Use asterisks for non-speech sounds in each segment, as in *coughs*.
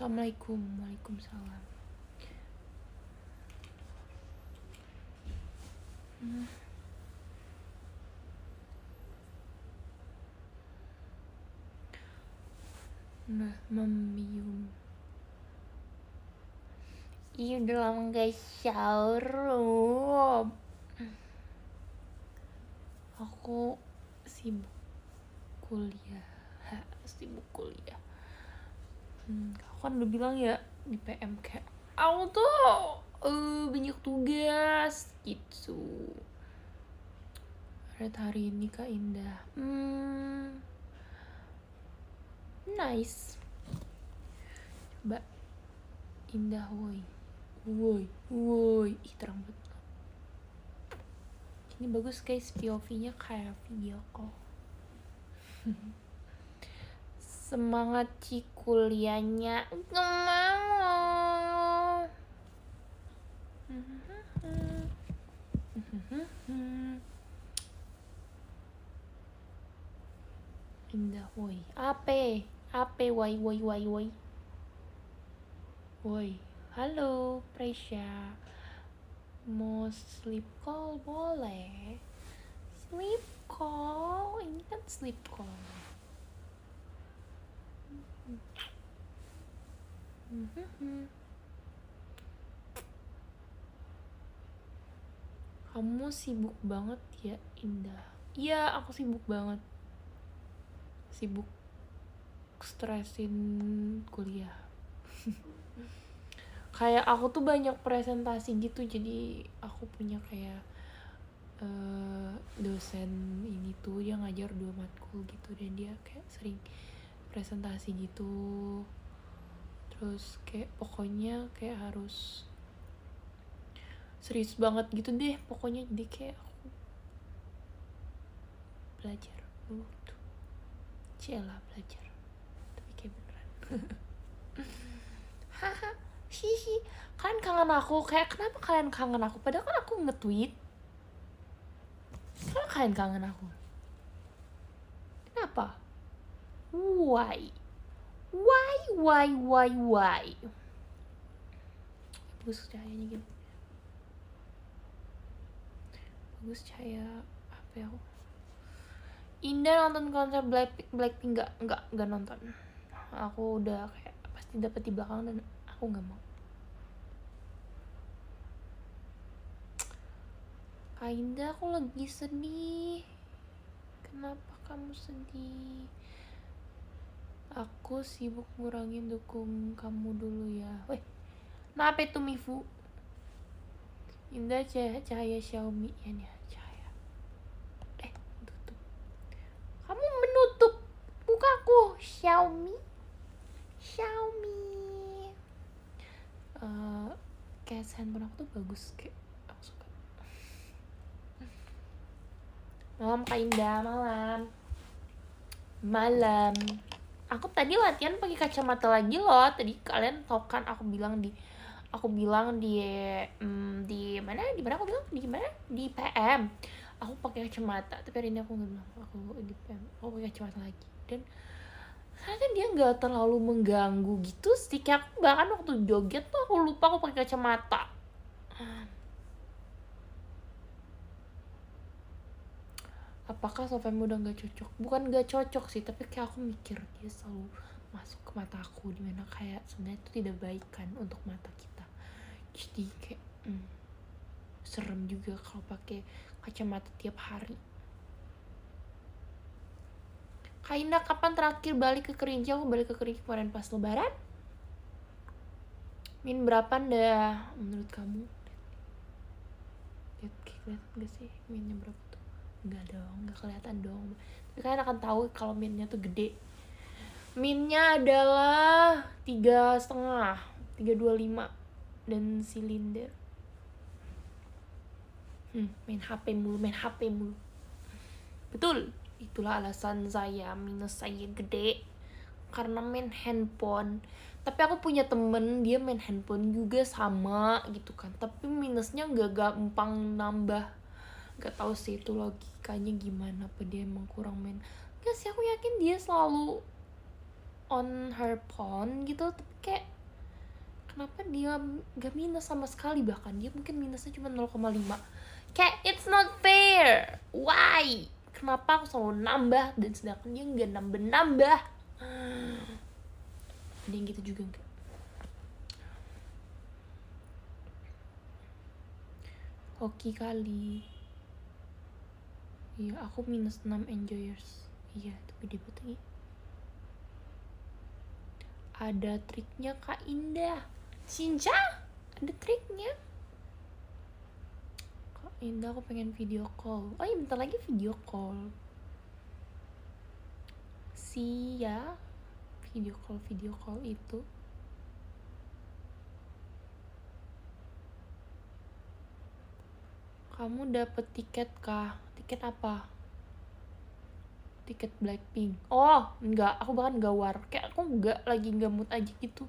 Assalamualaikum. Waalaikumsalam. Hmm. Nah, memium Iya udah lama gak shower Aku sibuk kuliah. Sibuk kuliah hmm, Aku kan udah bilang ya di PM kayak Aku tuh uh, banyak tugas gitu. Red hari ini Kak Indah. Hmm, Nice. Coba. Indah woi. Woi Woi. Ih terang banget. Ini bagus guys POV-nya kayak video *laughs* Semangat Ci kuliahnya Gemau Indah woi. Ape? Ape woi woi woi woi. Woi. Halo Presya Mau sleep call boleh? Sleep call? Ini kan sleep call Kamu sibuk banget ya Indah? Iya aku sibuk banget. Sibuk stresin kuliah. *laughs* Kayak aku tuh banyak presentasi gitu jadi aku punya kayak uh, dosen ini tuh dia ngajar dua matkul gitu dan dia kayak sering presentasi gitu. Terus kayak pokoknya kayak harus serius banget gitu deh pokoknya. Jadi kayak aku belajar dulu tuh. Cila belajar. Tapi kayak beneran. *laughs* Haha hihi. Kalian kangen aku? Kayak kenapa kalian kangen aku? Padahal kan aku nge-tweet. Kenapa kalian kangen aku? Kenapa why? Why why why why? Bagus cahayanya gitu bagus cahaya apa ya? Indah nonton konser Blackpink Blackpink nggak nggak nggak nonton. Aku udah kayak pasti dapet di belakang dan aku nggak mau. Kak Indah aku lagi sedih. Kenapa kamu sedih aku sibuk ngurangin dukung kamu dulu ya. Weh kenapa itu Mifu? Indah cahaya, cahaya Xiaomi. Ya nih cahaya. Eh tutup. Kamu menutup mukaku Xiaomi. Xiaomi. Uh, kayak handphone aku tuh bagus kayak aku suka. Malam Kak Indah malam. Malam aku tadi latihan pakai kacamata lagi loh. Tadi kalian tau kan aku bilang di aku bilang di um, di mana? Di mana aku bilang? Di mana? Di PM aku pakai kacamata. Tapi hari ini aku nggak bilang. Aku di PM aku pakai kacamata lagi. Dan karena dia nggak terlalu mengganggu gitu sih kayak aku bahkan waktu joget tuh aku lupa aku pakai kacamata apakah Sofem udah nggak cocok bukan nggak cocok sih tapi kayak aku mikir dia selalu masuk ke mata aku di mana kayak sebenarnya itu tidak baik kan untuk mata kita jadi kayak hmm, serem juga kalau pakai kacamata tiap hari Kak Indah kapan terakhir balik ke Kerinci? Aku balik ke Kerinci kemarin pas lebaran. Min berapa ndah menurut kamu? Lihat kelihatan gak sih minnya berapa? Enggak dong, enggak kelihatan dong. Tapi kalian akan tahu kalau minnya tuh gede. Minnya adalah tiga setengah, tiga dua lima dan silinder. Hmm, main HP mulu, main HP mulu. Betul itulah alasan saya minus saya gede karena main handphone tapi aku punya temen dia main handphone juga sama gitu kan tapi minusnya nggak gampang nambah nggak tahu sih itu logikanya gimana apa dia emang kurang main. Gak sih aku yakin dia selalu on her phone gitu tapi kayak kenapa dia gak minus sama sekali? Bahkan dia mungkin minusnya cuma 0,5 kayak it's not fair. Why? Kenapa aku selalu nambah dan sedangkan dia nggak nambah nambah ada yang gitu juga enggak hoki kali iya aku minus 6 enjoyers. Iya itu gede banget lagi ada triknya kak Indah. Sinja ada triknya. Kak Indah aku pengen video call. Oh iya bentar lagi video call. Si ya video call video call itu kamu dapet tiket kah? Tiket apa? Tiket Blackpink. Oh enggak. Aku bahkan enggak war. Kayak aku enggak lagi enggak mood aja gitu.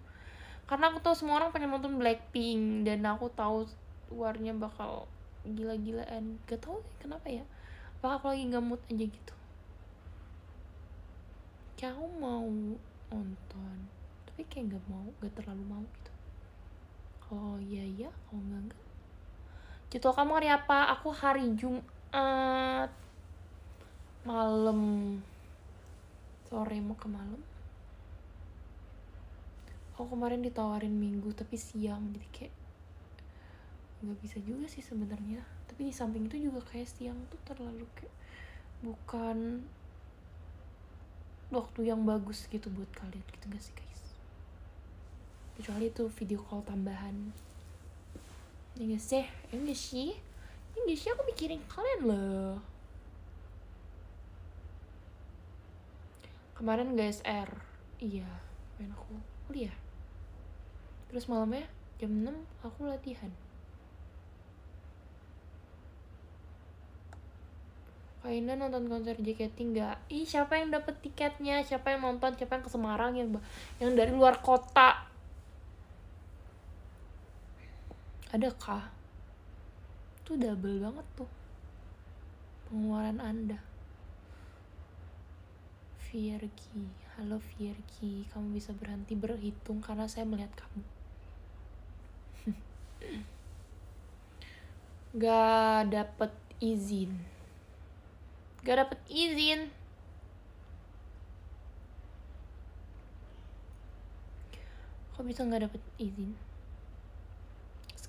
Karena aku tahu semua orang pengen nonton Blackpink dan aku tahu warnya bakal gila-gilaan. Gak tau kenapa ya. Apa aku lagi nggak mood aja gitu. Kayak aku mau nonton tapi kayak nggak mau nggak terlalu mau gitu. Kalau iya iya. Kalau enggak enggak Jadwal kamu hari apa? Aku hari Jumat malam sore mau ke malam. Aku kemarin ditawarin minggu tapi siang jadi kayak nggak bisa juga sih sebenarnya. Tapi di samping itu juga kayak siang tuh terlalu kayak bukan waktu yang bagus gitu buat kalian gitu gak sih guys? Kecuali itu video call tambahan ya gak sih ya gak sih ya gak sih aku mikirin kalian loh kemarin guys R iya main aku kuliah terus malamnya jam 6 aku latihan Kaina nonton konser JKT nggak? Ih siapa yang dapet tiketnya? Siapa yang nonton? Siapa yang ke Semarang yang yang dari luar kota? Adakah? Itu double banget tuh. Pengeluaran anda. Fiergi halo Fiergi kamu bisa berhenti berhitung karena saya melihat kamu. *laughs* Gak dapet izin. Gak dapet izin. Kok bisa gak dapet izin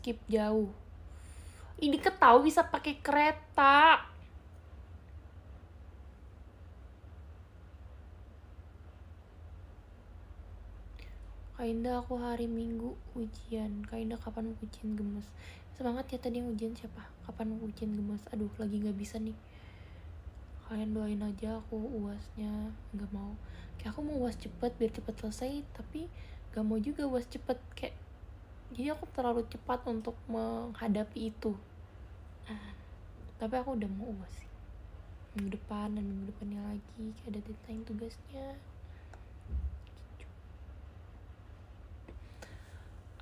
skip jauh. Ini ketahu bisa pakai kereta. Kainda aku hari Minggu ujian. Kainda kapan ujian gemes? Semangat ya tadi ujian siapa? Kapan ujian gemes? Aduh lagi gak bisa nih. Kalian doain aja aku uasnya Gak mau. Kayak aku mau uas cepet biar cepet selesai Tapi gak mau juga uas cepet. Kayak jadi aku terlalu cepat untuk menghadapi itu. Tapi aku udah mau uas sih. Minggu depan dan minggu depannya lagi kayak ada deadline tugasnya.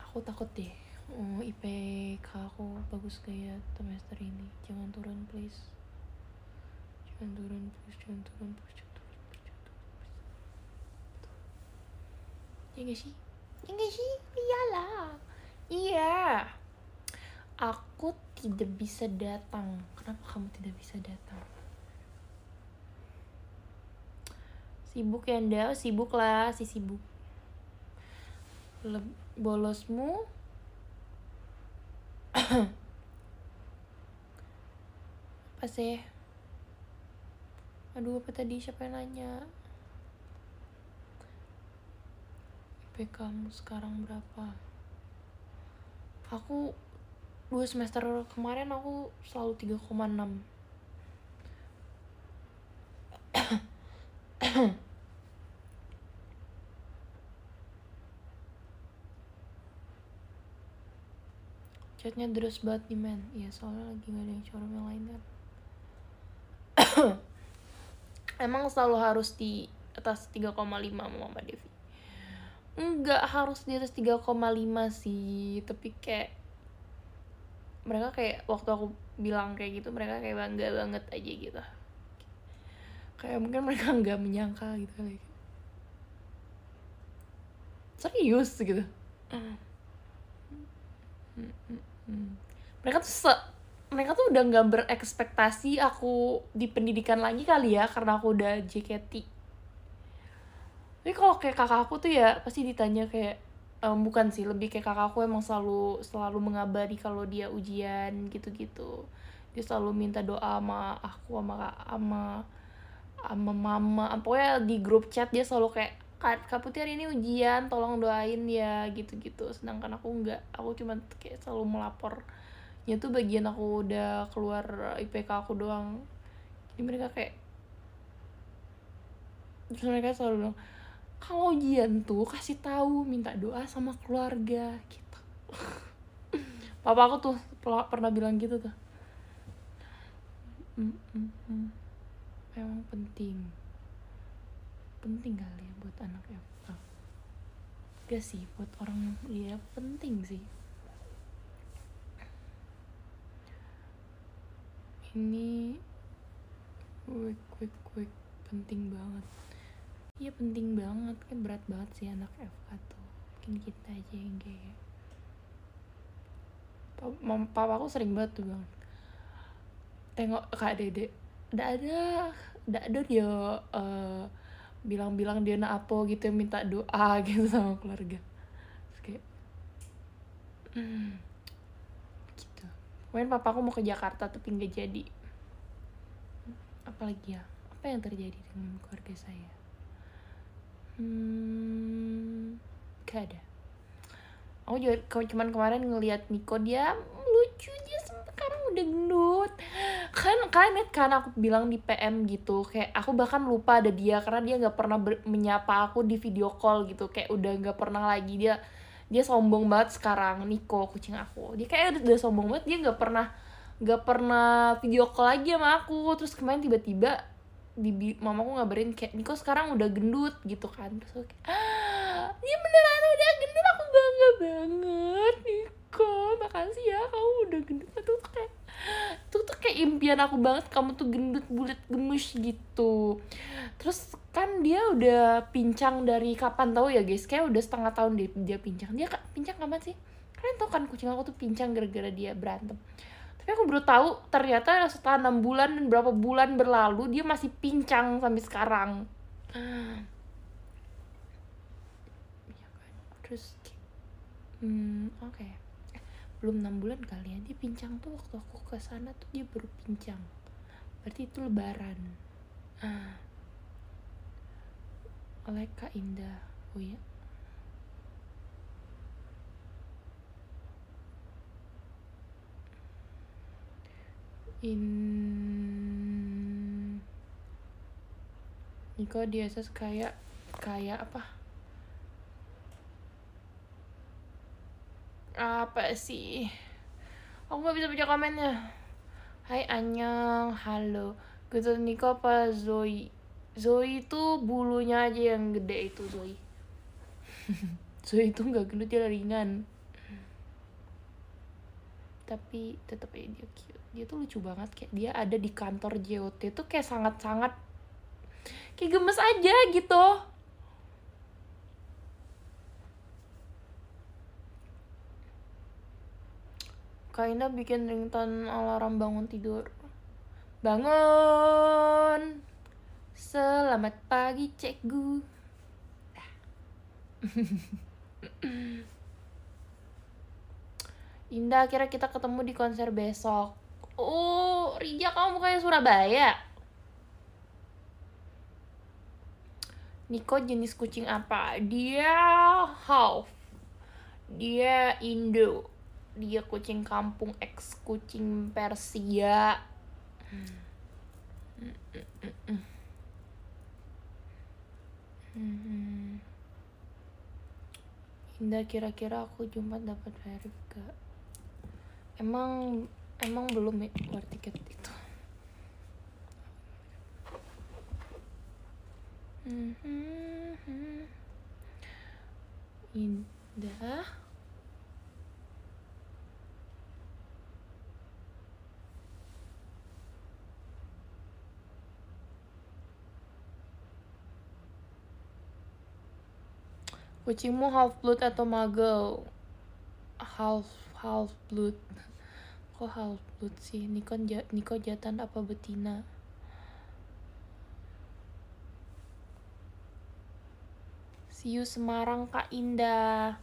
Aku takut deh oh, IPK aku bagus kayak semester ini. Jangan turun please. Jangan turun please jangan turun please jangan turun please jangan turun please. Ya gak sih? Ya gak sih? Iyalah Iya. Aku tidak bisa datang. Kenapa kamu tidak bisa datang? Sibuk ya Anda? Oh, sibuk lah, si sibuk. Le bolosmu *coughs* apa sih? Aduh, apa tadi siapa yang nanya? IP kamu sekarang berapa? Aku dua semester kemarin aku selalu 3,6 chatnya terus banget nih men. Iya soalnya lagi gak ada yang showroom yang lain kan *coughs* emang selalu harus di atas 3,5 sama Mama Devi nggak harus di atas 3,5 sih tapi kayak mereka kayak waktu aku bilang kayak gitu mereka kayak bangga banget aja gitu. Kayak mungkin mereka *laughs* nggak menyangka gitu kali. Serius gitu. Mereka tuh se mereka tuh udah nggak berekspektasi aku di pendidikan lagi kali ya karena aku udah JKT tapi kalau kayak kakak aku tuh ya pasti ditanya kayak um, bukan sih lebih kayak kakak aku emang selalu selalu mengabari kalau dia ujian gitu-gitu dia selalu minta doa sama aku sama sama sama mama pokoknya di grup chat dia selalu kayak Kak, Kak Putih hari ini ujian, tolong doain ya gitu-gitu. Sedangkan aku nggak, aku cuma kayak selalu melapor. Ya tuh bagian aku udah keluar IPK aku doang. Jadi mereka kayak terus mereka selalu bilang kalau ujian tuh kasih tahu minta doa sama keluarga gitu. *laughs* Papa aku tuh pernah bilang gitu tuh. Mm, mm, mm. emang penting. Penting kali ya buat anak FK gak sih buat orang ya penting sih. Ini quick quick quick. Penting banget iya penting banget. Kan berat banget sih anak FK tuh. Mungkin kita aja yang kayak papa aku sering banget tuh bang tengok kak dede. Udah ada udah ada dia uh, bilang-bilang dia nak apa gitu minta doa *laughs* gitu sama keluarga. Terus kayak hmm, gitu. Papa papaku mau ke Jakarta tapi nggak jadi. Apalagi ya? Apa yang terjadi dengan keluarga saya hmm gak ada. Aku juga cuman kemarin ngelihat Niko dia lucu dia sekarang udah gendut. Kan kalian lihat kan aku bilang di PM gitu kayak aku bahkan lupa ada dia karena dia nggak pernah menyapa aku di video call gitu. Kayak udah nggak pernah lagi dia dia sombong banget sekarang Niko kucing aku. Dia kayak udah, udah sombong banget dia nggak pernah nggak pernah video call lagi sama aku. Terus kemarin tiba-tiba di mamaku ngabarin kayak Niko sekarang udah gendut gitu kan. Terus aku kayak ah, dia beneran udah gendut aku bangga banget Niko. Makasih ya kamu udah gendut. Itu tuh kayak itu tuh kayak impian aku banget kamu tuh gendut bulat gemus gitu. Terus kan dia udah pincang dari kapan tahu ya guys? Kayak udah setengah tahun dia dia pincang. Dia pincang kapan sih? Kalian tau kan kucing aku tuh pincang gara-gara dia berantem tapi aku baru tahu ternyata setelah enam bulan dan berapa bulan berlalu dia masih pincang sampai sekarang. Terus hmm oke. Okay belum enam bulan kali ya dia pincang tuh waktu aku ke sana tuh dia baru pincang. Berarti itu lebaran. Ah. Kak Indah. Oh ya in Niko biasa kayak kayak apa? Apa sih? Aku nggak bisa baca komennya. Hai Anyang halo. Gitu Niko apa Zoe? Zoe itu bulunya aja yang gede itu Zoe. *laughs* Zoe itu nggak gendut dia ringan. Tapi tetap aja dia cute dia tuh lucu banget kayak dia ada di kantor JOT tuh kayak sangat-sangat kayak gemes aja gitu Kaina bikin ringtone alarm bangun tidur. Bangun. Selamat pagi, cekgu. *laughs* Indah, kira kita ketemu di konser besok. Oh, Rija kamu bukannya Surabaya? Niko jenis kucing apa? Dia half. Dia Indo dia kucing kampung ex kucing Persia hmm. Indah kira-kira aku Jumat dapat verif gak? Emang emang belum ya keluar tiket itu. Indah Kucingmu half blood atau muggle? Half half blood. Kok blood sih. Niko ja Niko jantan apa betina? See you Semarang Kak Indah.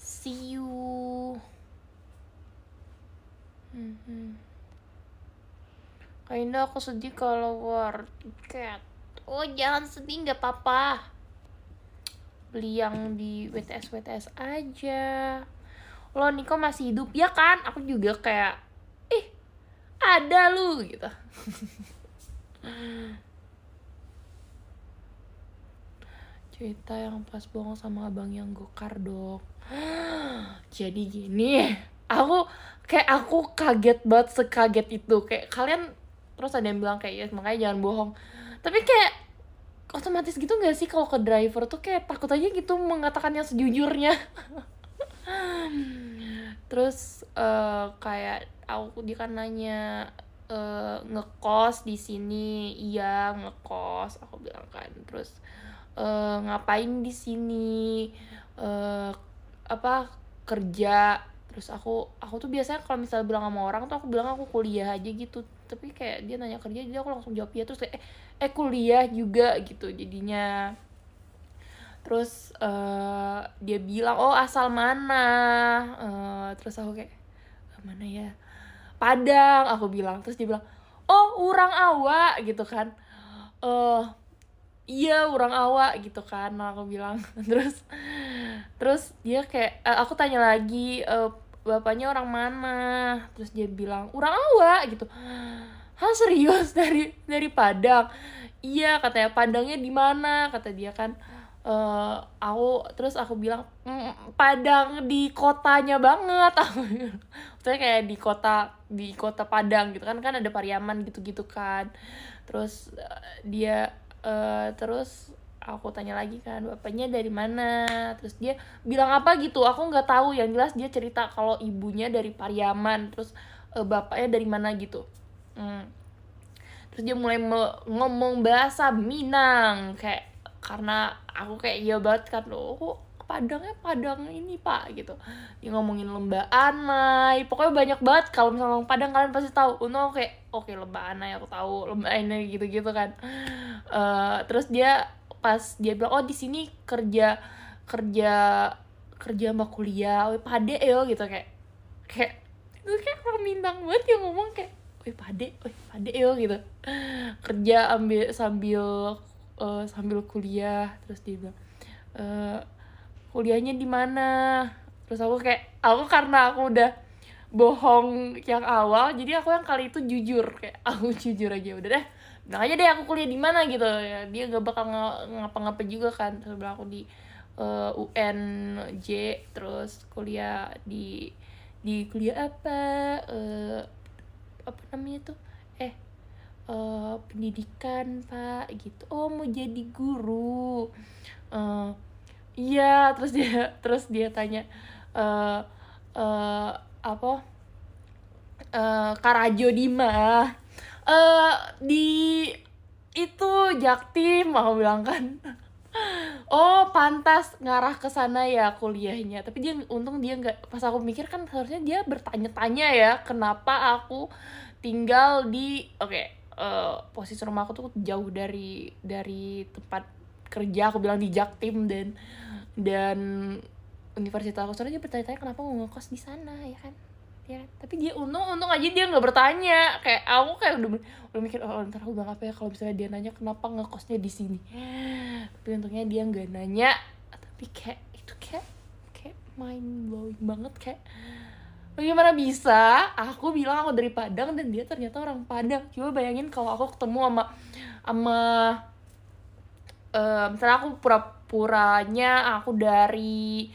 See you. Hmm. Kak Indah aku sedih kalau war tiket. Oh jangan sedih nggak apa-apa. Beli yang di WTS WTS aja lo Niko masih hidup? Ya kan. Aku juga kayak ih ada lu gitu. *laughs* Cerita yang pas bohong sama abang yang gokar dong *gasps* jadi gini aku kayak aku kaget banget sekaget itu. Kayak kalian terus ada yang bilang kayak ya makanya jangan bohong. Tapi kayak otomatis gitu gak sih kalau ke driver tuh kayak takut aja gitu mengatakan yang sejujurnya *laughs* terus uh, kayak aku dia kan uh, ngekos di sini. Iya ngekos. Aku bilang kan terus uh, ngapain di sini? Uh, apa kerja? Terus aku aku tuh biasanya kalau misalnya bilang sama orang tuh aku bilang aku kuliah aja gitu. Tapi kayak dia nanya kerja jadi aku langsung jawab ya terus kayak eh, eh kuliah juga gitu jadinya terus uh, dia bilang oh asal mana? Uh, terus aku kayak mana ya? Padang. Aku bilang terus dia bilang oh orang awak gitu kan. Uh, iya orang awak gitu kan. Nah, aku bilang *laughs* terus terus dia kayak uh, aku tanya lagi uh, bapaknya orang mana? Terus dia bilang orang awak gitu. Hah serius? *laughs* Dari dari Padang? Iya katanya Padangnya di mana? kata dia kan uh, aku terus aku bilang mm, Padang di kotanya banget. *laughs* Aku saya kayak di kota di kota Padang gitu kan kan ada Pariaman gitu-gitu kan. Terus uh, dia uh, terus aku tanya lagi kan bapaknya dari mana? Terus dia bilang apa gitu aku nggak tahu. Yang jelas dia cerita kalau ibunya dari Pariaman terus uh, bapaknya dari mana gitu. Hmm. terus dia mulai ngomong bahasa Minang kayak karena aku kayak iya banget kan loh kok Padangnya Padang ini pak? Gitu. Dia ngomongin lembah anai pokoknya banyak banget. Kalau misalnya Padang kalian pasti tahu. Uno kayak oke okay, lembah anai aku tahu anai gitu gitu kan. Uh, terus dia pas dia bilang oh di sini kerja kerja kerja sama kuliah oh pade yo gitu kayak. Kayak itu kayak orang Minang banget yang ngomong kayak wih pade wih pade yo gitu. Kerja ambil sambil uh, sambil kuliah terus dia bilang uh, kuliahnya di mana? Terus aku kayak aku karena aku udah bohong yang awal jadi aku yang kali itu jujur kayak *laughs* aku jujur aja udah deh bilang aja deh aku kuliah di mana gitu. Ya dia gak bakal ngapa-ngapa juga kan terus bilang aku di uh, eh, UNJ terus kuliah di di kuliah apa uh, apa namanya tuh uh, pendidikan pak gitu. Oh mau jadi guru. Uh, iya terus dia terus dia tanya uh, uh, apa? Uh, Karajo di mah uh, di itu Jaktim mau bilang kan *laughs* oh pantas ngarah ke sana ya kuliahnya. Tapi dia untung dia nggak pas aku mikir kan harusnya dia bertanya-tanya ya kenapa aku tinggal di oke okay, uh, posisi rumah aku tuh jauh dari dari tempat kerja aku bilang di Jaktim dan dan universitas aku. Soalnya dia bertanya-tanya kenapa mau ngekos di sana ya kan? Ya tapi dia untung untung aja dia nggak bertanya. Kayak aku kayak udah udah mikir oh ntar aku bilang apa ya kalau misalnya dia nanya kenapa ngekosnya di sini. Tapi untungnya dia nggak nanya. Tapi kayak itu kayak kayak mind blowing banget kayak bagaimana bisa? Aku bilang aku dari Padang dan dia ternyata orang Padang. Coba bayangin kalau aku ketemu sama sama uh, misalnya aku pura-puranya aku dari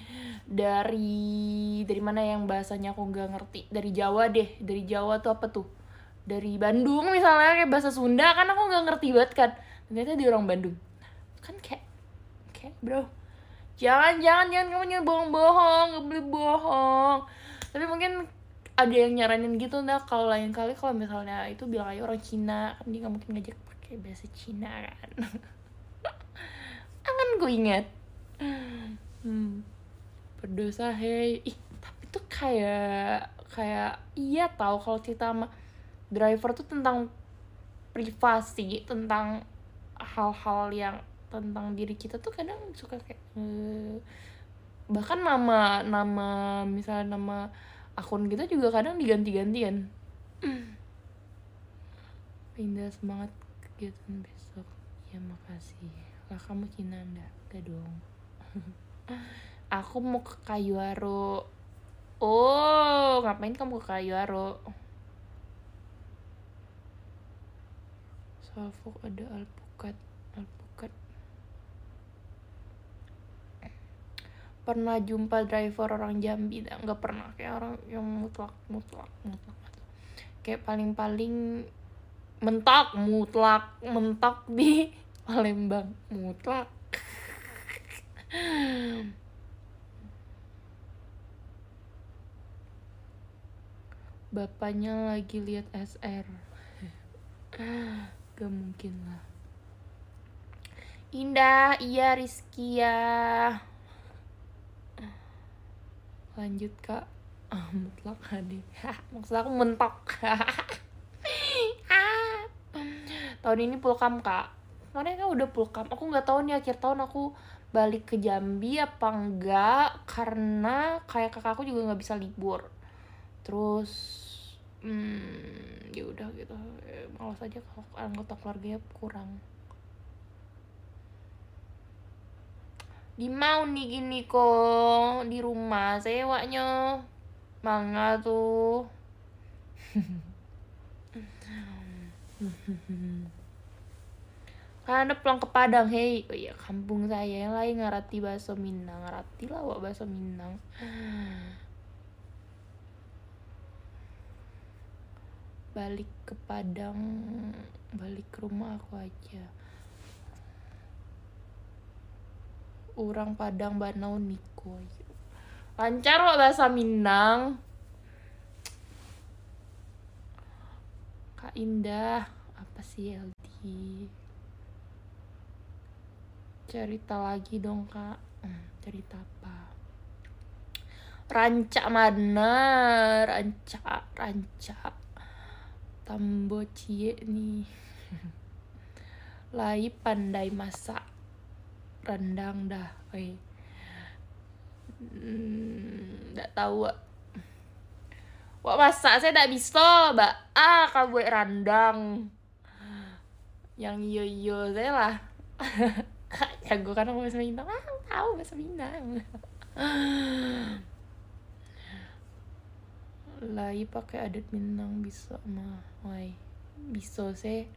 dari dari mana yang bahasanya aku nggak ngerti. Dari Jawa deh. Dari Jawa tuh apa tuh? Dari Bandung misalnya kayak bahasa Sunda kan aku nggak ngerti banget kan. Ternyata dia orang Bandung. Kan kayak kayak bro. Jangan jangan jangan kamu jangan bohong-bohong nggak boleh bohong tapi mungkin ada yang nyaranin gitu nah kalau lain kali kalau misalnya itu bilang aja orang Cina kan dia nggak mungkin ngajak pakai bahasa Cina kan? *laughs* Kan gue inget hmm, berdosa hei ih tapi tuh kayak kayak iya tahu kalau cerita sama driver tuh tentang privasi tentang hal-hal yang tentang diri kita tuh kadang suka kayak eh, bahkan nama nama misalnya nama akun kita juga kadang diganti-gantian. Pindah semangat kegiatan besok. Ya makasih. Lah kamu Cinanda gak dong. *laughs* Aku mau ke Kayuaro oh ngapain kamu ke Kayuaro Salfok ada alpukat pernah jumpa driver orang Jambi nggak pernah. Kayak orang yang mutlak mutlak mutlak. Kayak paling-paling mentok mutlak mentok di *laughs* Palembang. Mutlak. Bapaknya lagi lihat SR gak mungkin lah. Indah iya Rizky ya lanjut kak. Ah, mutlak hadir *laughs* maksud aku mentok. *laughs* Tahun ini pulkam kak. Kemarin kan udah pulkam. Aku nggak tahu nih akhir tahun aku balik ke Jambi apa enggak karena kayak kakakku juga nggak bisa libur. Terus hmm, ya udah gitu. Malas aja kalau anggota keluarganya kurang di mau nih gini kok di rumah sewanya mangga tuh. *laughs* Karena pulang ke Padang hei. Oh iya kampung saya yang lain ngarati bahasa Minang. Ngarati lah wak bahasa Minang. Balik ke Padang balik ke rumah aku aja orang Padang Banau Niko lancar loh bahasa Minang. Kak Indah apa sih LD cerita lagi dong kak. Hmm, cerita apa? Rancak mana? Rancak rancak. Tambo cie nih. *laughs* Lai pandai masak rendang dah oi hmm, nggak tahu Wah masak saya tidak bisa, mbak. Ah, buat rendang. Yang iyo iyo saya lah. *laughs* Jago kan aku bahasa Minang. Ah, tahu bahasa Minang. *laughs* Lagi pakai adat Minang bisa mah. Woi, bisa sih.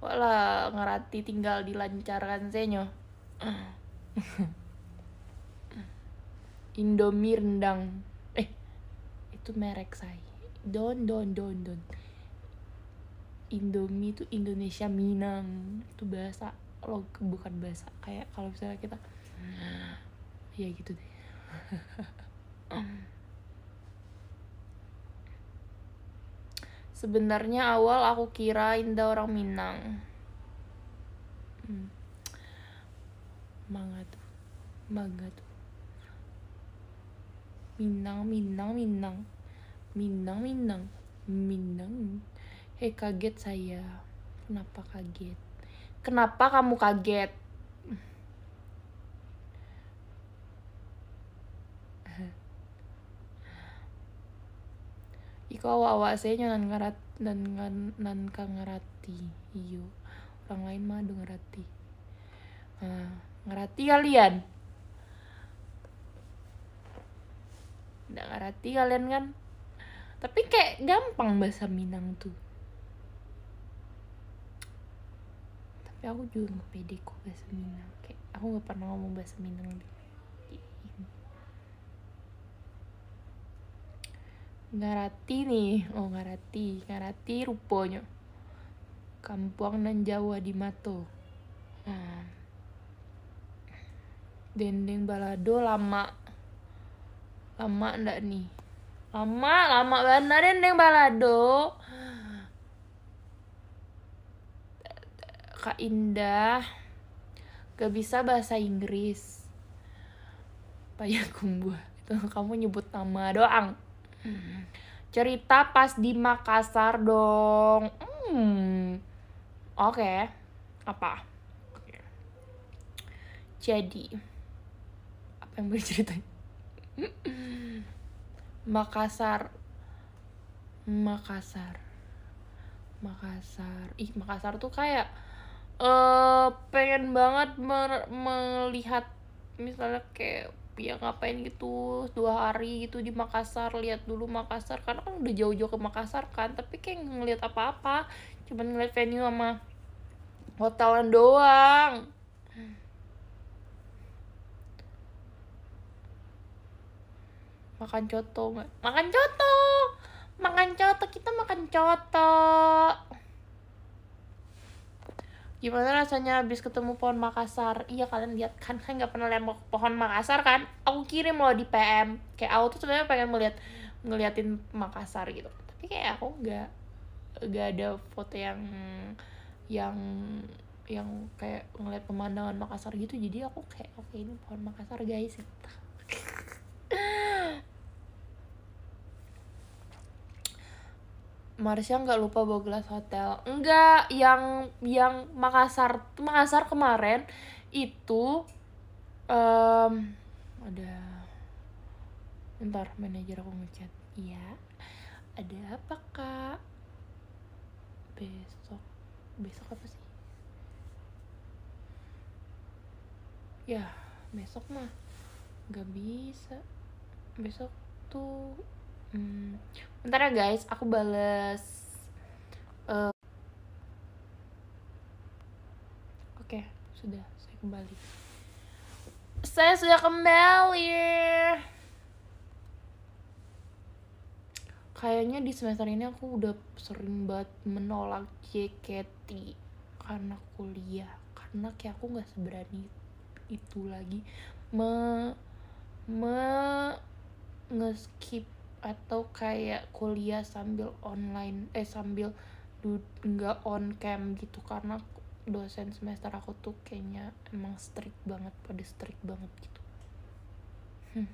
Wala ngerati tinggal dilancarkan saya *laughs* Indomie rendang eh itu merek saya. Don don don don. Indomie itu Indonesia Minang. Itu bahasa lo bukan bahasa kayak kalau misalnya kita ya gitu deh. *laughs* Sebenarnya awal aku kira Indah orang Minang hmm mangga tuh mangga tuh Minang Minang Minang. Minang Minang. Minang. Hei kaget saya. Kenapa kaget? Kenapa kamu kaget? *laughs* Iko awak saya nyanan ngarat dan nan ngerati. Iyo. Orang lain mah ngerati. Nah ngerti kalian? Nggak ngerti kalian kan? Tapi kayak gampang bahasa Minang tuh. Tapi aku juga nggak pede kok bahasa Minang. Kayak aku nggak pernah ngomong bahasa Minang di ngarati nih. Oh ngarati ngarati rupanya. Kampung nan Jawa di Mato. Hmm dendeng balado lama. Lama ndak nih? Lama lama banget. Dendeng balado. Kak Indah. Gak bisa bahasa Inggris. Payakumbuh itu kamu nyebut nama doang. Cerita pas di Makassar dong. Hmm. Oke. Okay. apa jadi apa yang boleh ceritain. Makassar. Makassar. Makassar. Ih Makassar tuh kayak uh, pengen banget melihat misalnya kayak ya ngapain gitu dua hari gitu di Makassar lihat dulu Makassar. Karena kan udah jauh-jauh ke Makassar kan tapi kayak ngeliat apa-apa. Cuman ngeliat venue sama hotelan doang makan coto makan coto! Makan coto! Kita makan coto! Gimana rasanya habis ketemu pohon Makassar? Iya kalian lihat kan? Kan nggak pernah lihat pohon Makassar kan? Aku kirim loh di PM kayak aku tuh sebenarnya pengen melihat ngeliatin Makassar gitu. Tapi kayak aku nggak nggak ada foto yang yang yang kayak ngeliat pemandangan Makassar gitu. Jadi aku kayak oke ini pohon Makassar guys *laughs* Marsha nggak lupa bawa gelas hotel. Enggak yang yang Makassar Makassar kemarin itu um, ada ntar manajer aku ngechat. Iya ada apa kak? Besok besok apa sih? Ya besok mah nggak bisa. Besok tuh hmm, bentar ya guys. Aku bales. Uh, oke okay, sudah. Saya kembali. Saya sudah kembali. Kayaknya di semester ini aku udah sering banget menolak JKT karena kuliah. Karena kayak aku nggak seberani itu lagi me me ngeskip atau kayak kuliah sambil online eh sambil nggak on cam gitu. Karena dosen semester aku tuh kayaknya emang strict banget pada strict banget gitu. Hmm.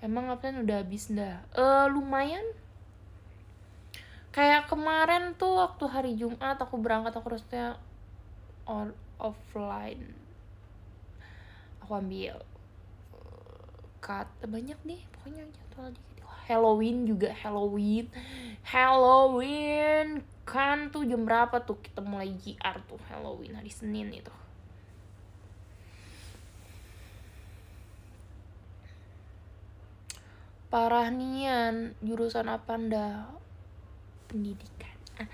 emang ngapain? Udah habis dah eh lumayan. Kayak kemarin tuh waktu hari Jumat aku berangkat aku harusnya on offline. Aku ambil cut banyak nih pokoknya jadwal dikit Halloween juga Halloween. Halloween kan tuh jam berapa tuh kita mulai JR tuh Halloween hari Senin itu. Parah nian jurusan apa anda? Pendidikan. Ah,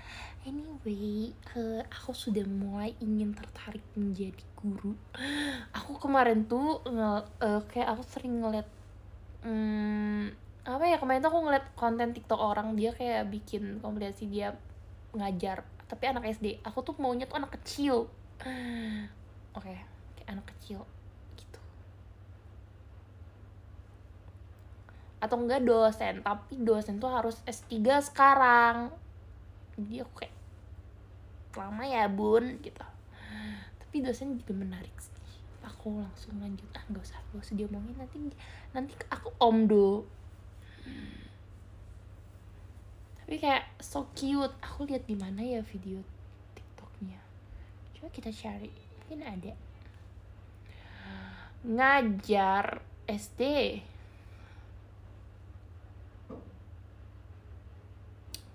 anyway uh, aku sudah mulai ingin tertarik menjadi guru. Aku kemarin tuh nge uh, kayak aku sering ngeliat um, apa ya kemarin tuh aku ngeliat konten tiktok orang dia kayak bikin kompilasi dia ngajar tapi anak SD aku tuh maunya tuh anak kecil. Oke okay, kayak anak kecil gitu. Atau enggak dosen tapi dosen tuh harus S3 sekarang. Jadi kayak lama ya bun gitu. Tapi dosen juga menarik sih. Aku langsung lanjut. Ah nggak usah nggak usah diomongin. Nanti nanti aku omdo tapi kayak so cute. Aku lihat di mana ya video tiktoknya. Coba kita cari. Mungkin ada. Ngajar SD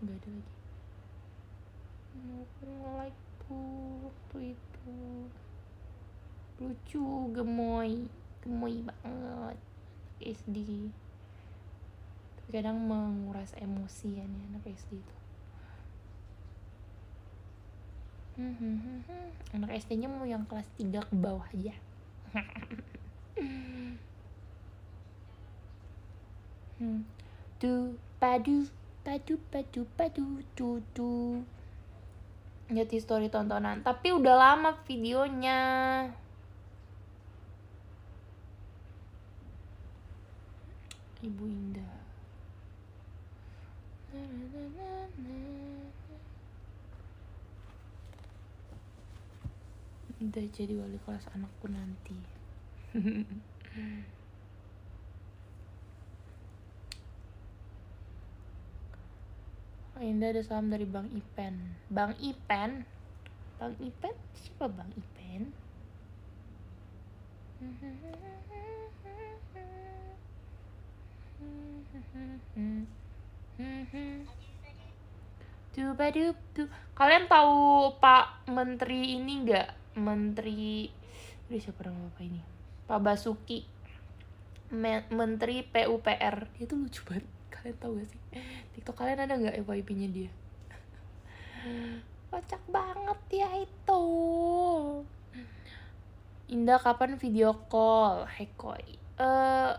nggak ada lagi aku nge-like tuh itu lucu gemoy. Gemoy banget. SD kadang menguras emosi ya nih anak SD itu. Hmm, anak SD nya mau yang kelas 3 ke bawah aja. Hmm. tuh padu padu padu padu tuh tuh jadi story tontonan. Tapi udah lama videonya. Ibu Indah. Udah jadi wali kelas anakku nanti *laughs* Indah ada salam dari Bang Ipen. Bang Ipen? Bang Ipen? Siapa Bang Ipen? Dubadup tuh. Kalian tahu Pak Menteri ini nggak? Menteri Aduh siapa nama Bapak ini? Pak Basuki. Me- Menteri PUPR Dia tuh lucu banget Kalian tahu gak sih? TikTok kalian ada nggak FYP-nya dia? Kocak banget ya itu Indah kapan video call? Hekoi Eh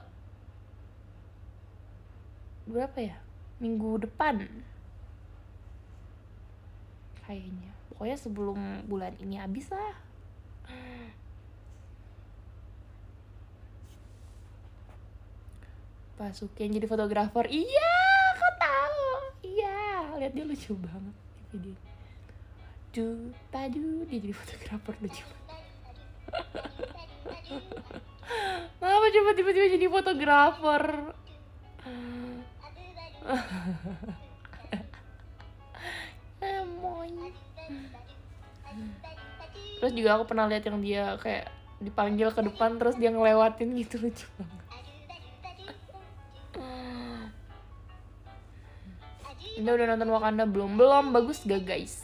Berapa ya? Minggu depan Kayaknya Pokoknya sebelum bulan ini habis lah Pasuki yang jadi fotografer iya kau tahu iya lihat dia lucu banget di video du padu dia jadi fotografer lucu *laughs* Kenapa coba tiba-tiba jadi fotografer? Emoy. Terus juga aku pernah lihat yang dia kayak dipanggil ke depan terus dia ngelewatin gitu lucu banget. Ini udah nonton Wakanda belum? Belum, bagus gak guys?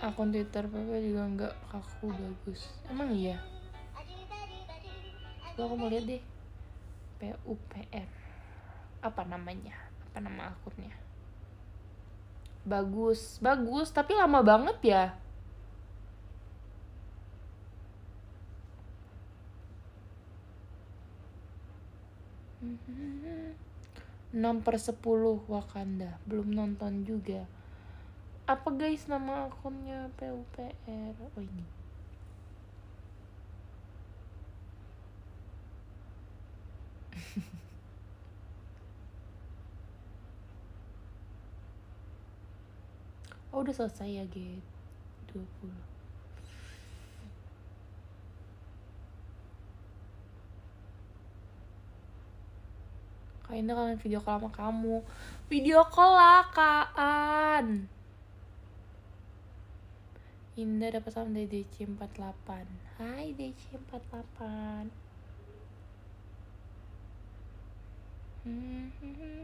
Akun Twitter Papa juga nggak kaku bagus. Emang iya? Coba aku mau lihat deh. PUPR. Apa namanya? Apa nama akunnya? Bagus, bagus, tapi lama banget ya. 6 per 10 Wakanda. Belum nonton juga. Apa guys nama akunnya? PUPR oh ini. *laughs* Oh udah selesai ya G20 Kak Indah kangen video call sama kamu? Video call lah Kaan Indah dapat salam dari DC48 Hai DC48 hmm, hmm, hmm.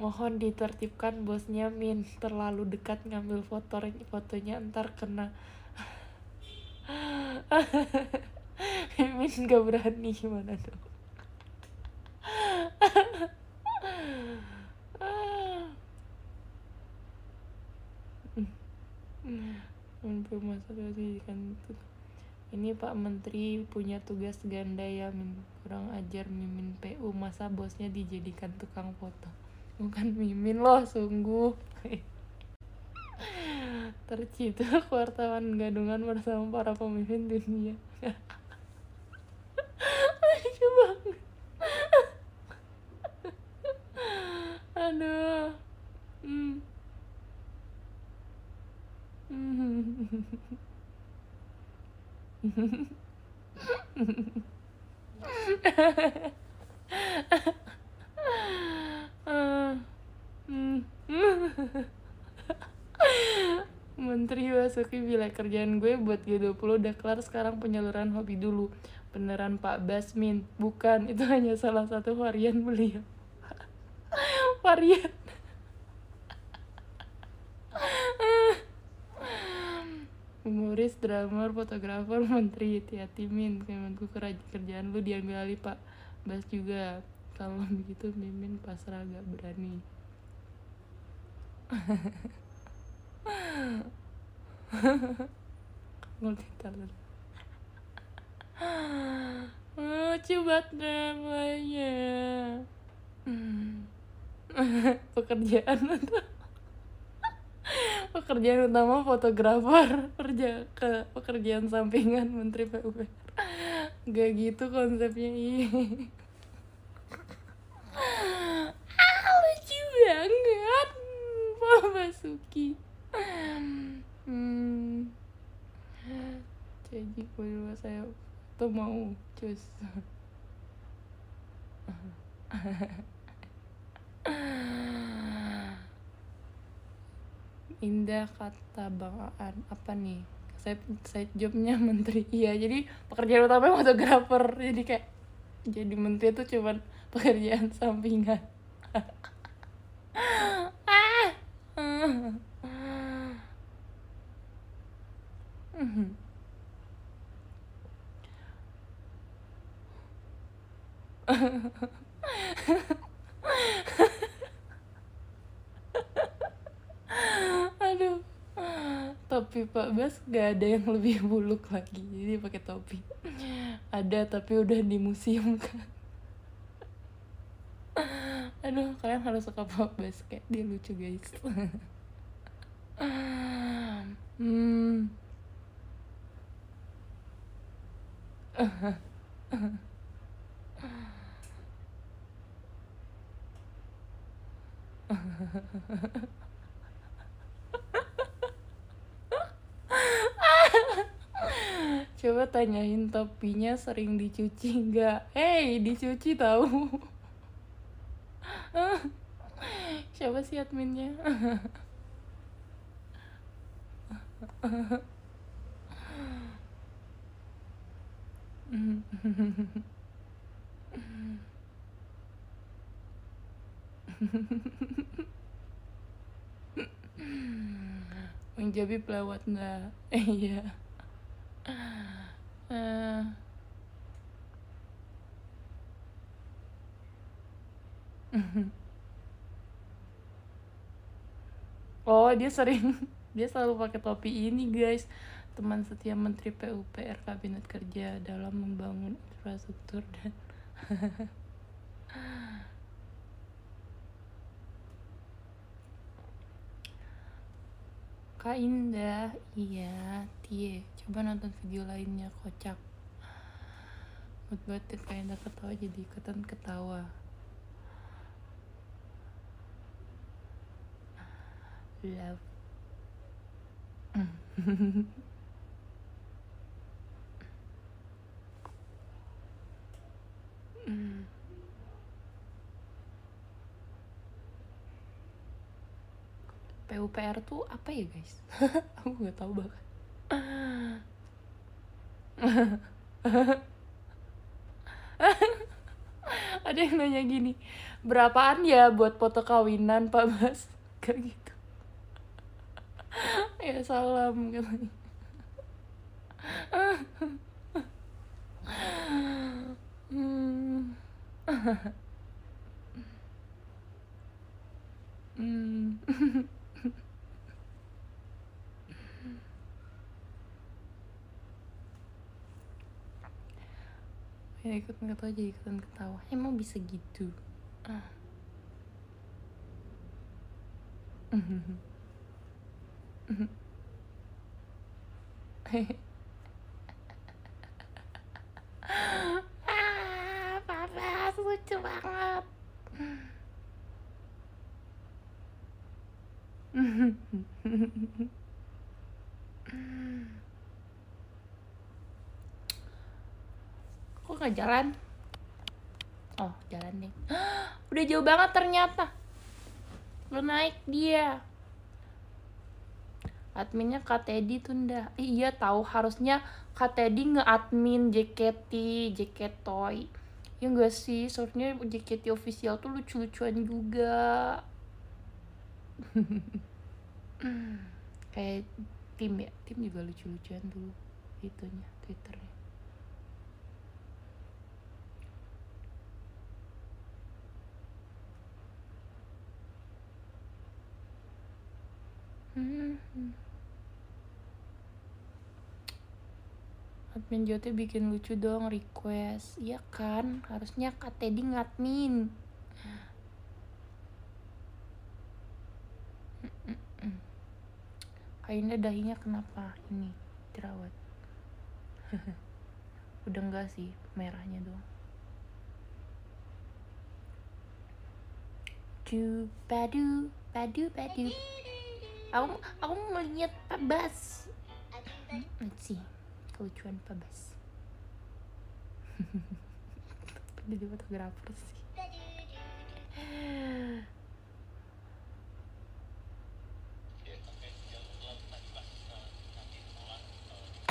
Mohon ditertibkan bosnya Min. Terlalu dekat ngambil foto fotonya ntar kena *laughs* Min gak berani gimana dong? Untuk masalah kan ini Pak Menteri punya tugas ganda ya Min. Kurang ajar Mimin PU masa bosnya dijadikan tukang foto. Bukan Mimin loh sungguh *laughs* tercipta *laughs* wartawan gadungan bersama para pemimpin dunia. *laughs* Lucu banget. *laughs* Aduh. Hmm. Menteri Basuki bilang kerjaan gue buat G20 udah kelar sekarang penyaluran hobi dulu. Beneran Pak Basmin. Bukan itu *laughs* hanya salah satu varian beliau. *laughs* Varian. *laughs* Humoris, drummer, fotografer, menteri, hati-hati min. Kemenku kerjaan lu diambil alih Pak? Bas juga. Kalau begitu Mimin pasrah gak berani *laughs* multi talent lucu banget namanya. *laughs* Pekerjaan *laughs* pekerjaan utama fotografer. Kerja ke pekerjaan sampingan menteri PUPR gak gitu konsepnya iya. Ah, lucu banget. Pak Basuki hmm. Berdua saya tuh mau cus *laughs* Indah kata Bang Aan. Apa nih? Saya saya jobnya *laughs* menteri. Iya jadi pekerjaan utamanya fotografer. Jadi kayak jadi menteri itu cuman pekerjaan sampingan. *laughs* Ah aduh. Topi Pak Bas gak ada yang lebih buluk lagi. Jadi pakai topi. Ada tapi udah di museum kan aduh kalian harus suka Pak Bas. Kayak dia lucu guys. Hmm *laughs* Coba tanyain topinya sering dicuci nggak? Hey, dicuci tahu. *laughs* Siapa sih adminnya? *laughs* *laughs* Menjadi pelawat nggak? Iya. Eh. *laughs* Oh, dia sering *laughs* dia selalu pakai topi ini, guys. Teman setia Menteri PUPR Kabinet Kerja dalam membangun infrastruktur dan Kak Indah, iya, Tie. Coba nonton video lainnya, kocak. Mood banget Kak Indah ketawa jadi ikutan ketawa. Love. *laughs* PUPR tuh apa ya guys? *laughs* Aku nggak tahu bahkan. *laughs* Ada yang nanya gini, berapaan ya buat foto kawinan Pak Bas? *laughs* Kayak gitu. ya salam katanya. Hmm. Hmm. Ya ikut ketawa jadi ikutan ketawa. Emang bisa gitu? Ah. ah lucu banget *laughs* kok nggak jalan? Oh jalan deh *gasps* udah jauh banget ternyata. Lo naik dia. Adminnya Kak Teddy tunda. Iya tahu harusnya Kak Teddy nge-admin JKT Toy. Ya enggak sih? Soalnya JKT official tuh lucu-lucuan juga. *laughs* Kayak tim ya? Tim juga lucu-lucuan dulu itunya twitternya Admin Jote bikin lucu dong request. Iya kan? Harusnya Kak Teddy ngadmin. Kayaknya dahinya kenapa? Ini jerawat. *laughs* Udah enggak sih merahnya doang. Du padu padu padu aku aku mau lihat Pak Bas. Let's see kelucuan pebas *laughs* jadi fotografer sih.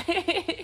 HP-nya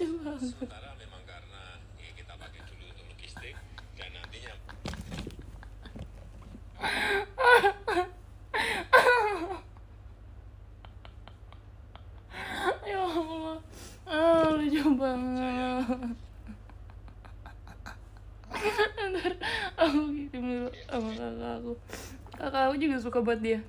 lucu banget. Sementara memang karena ya, kita pakai dulu untuk logistik dan nantinya Ya Allah, ah, lucu banget. Ntar aku kirim dulu sama kakak aku. Kakak aku juga suka buat dia.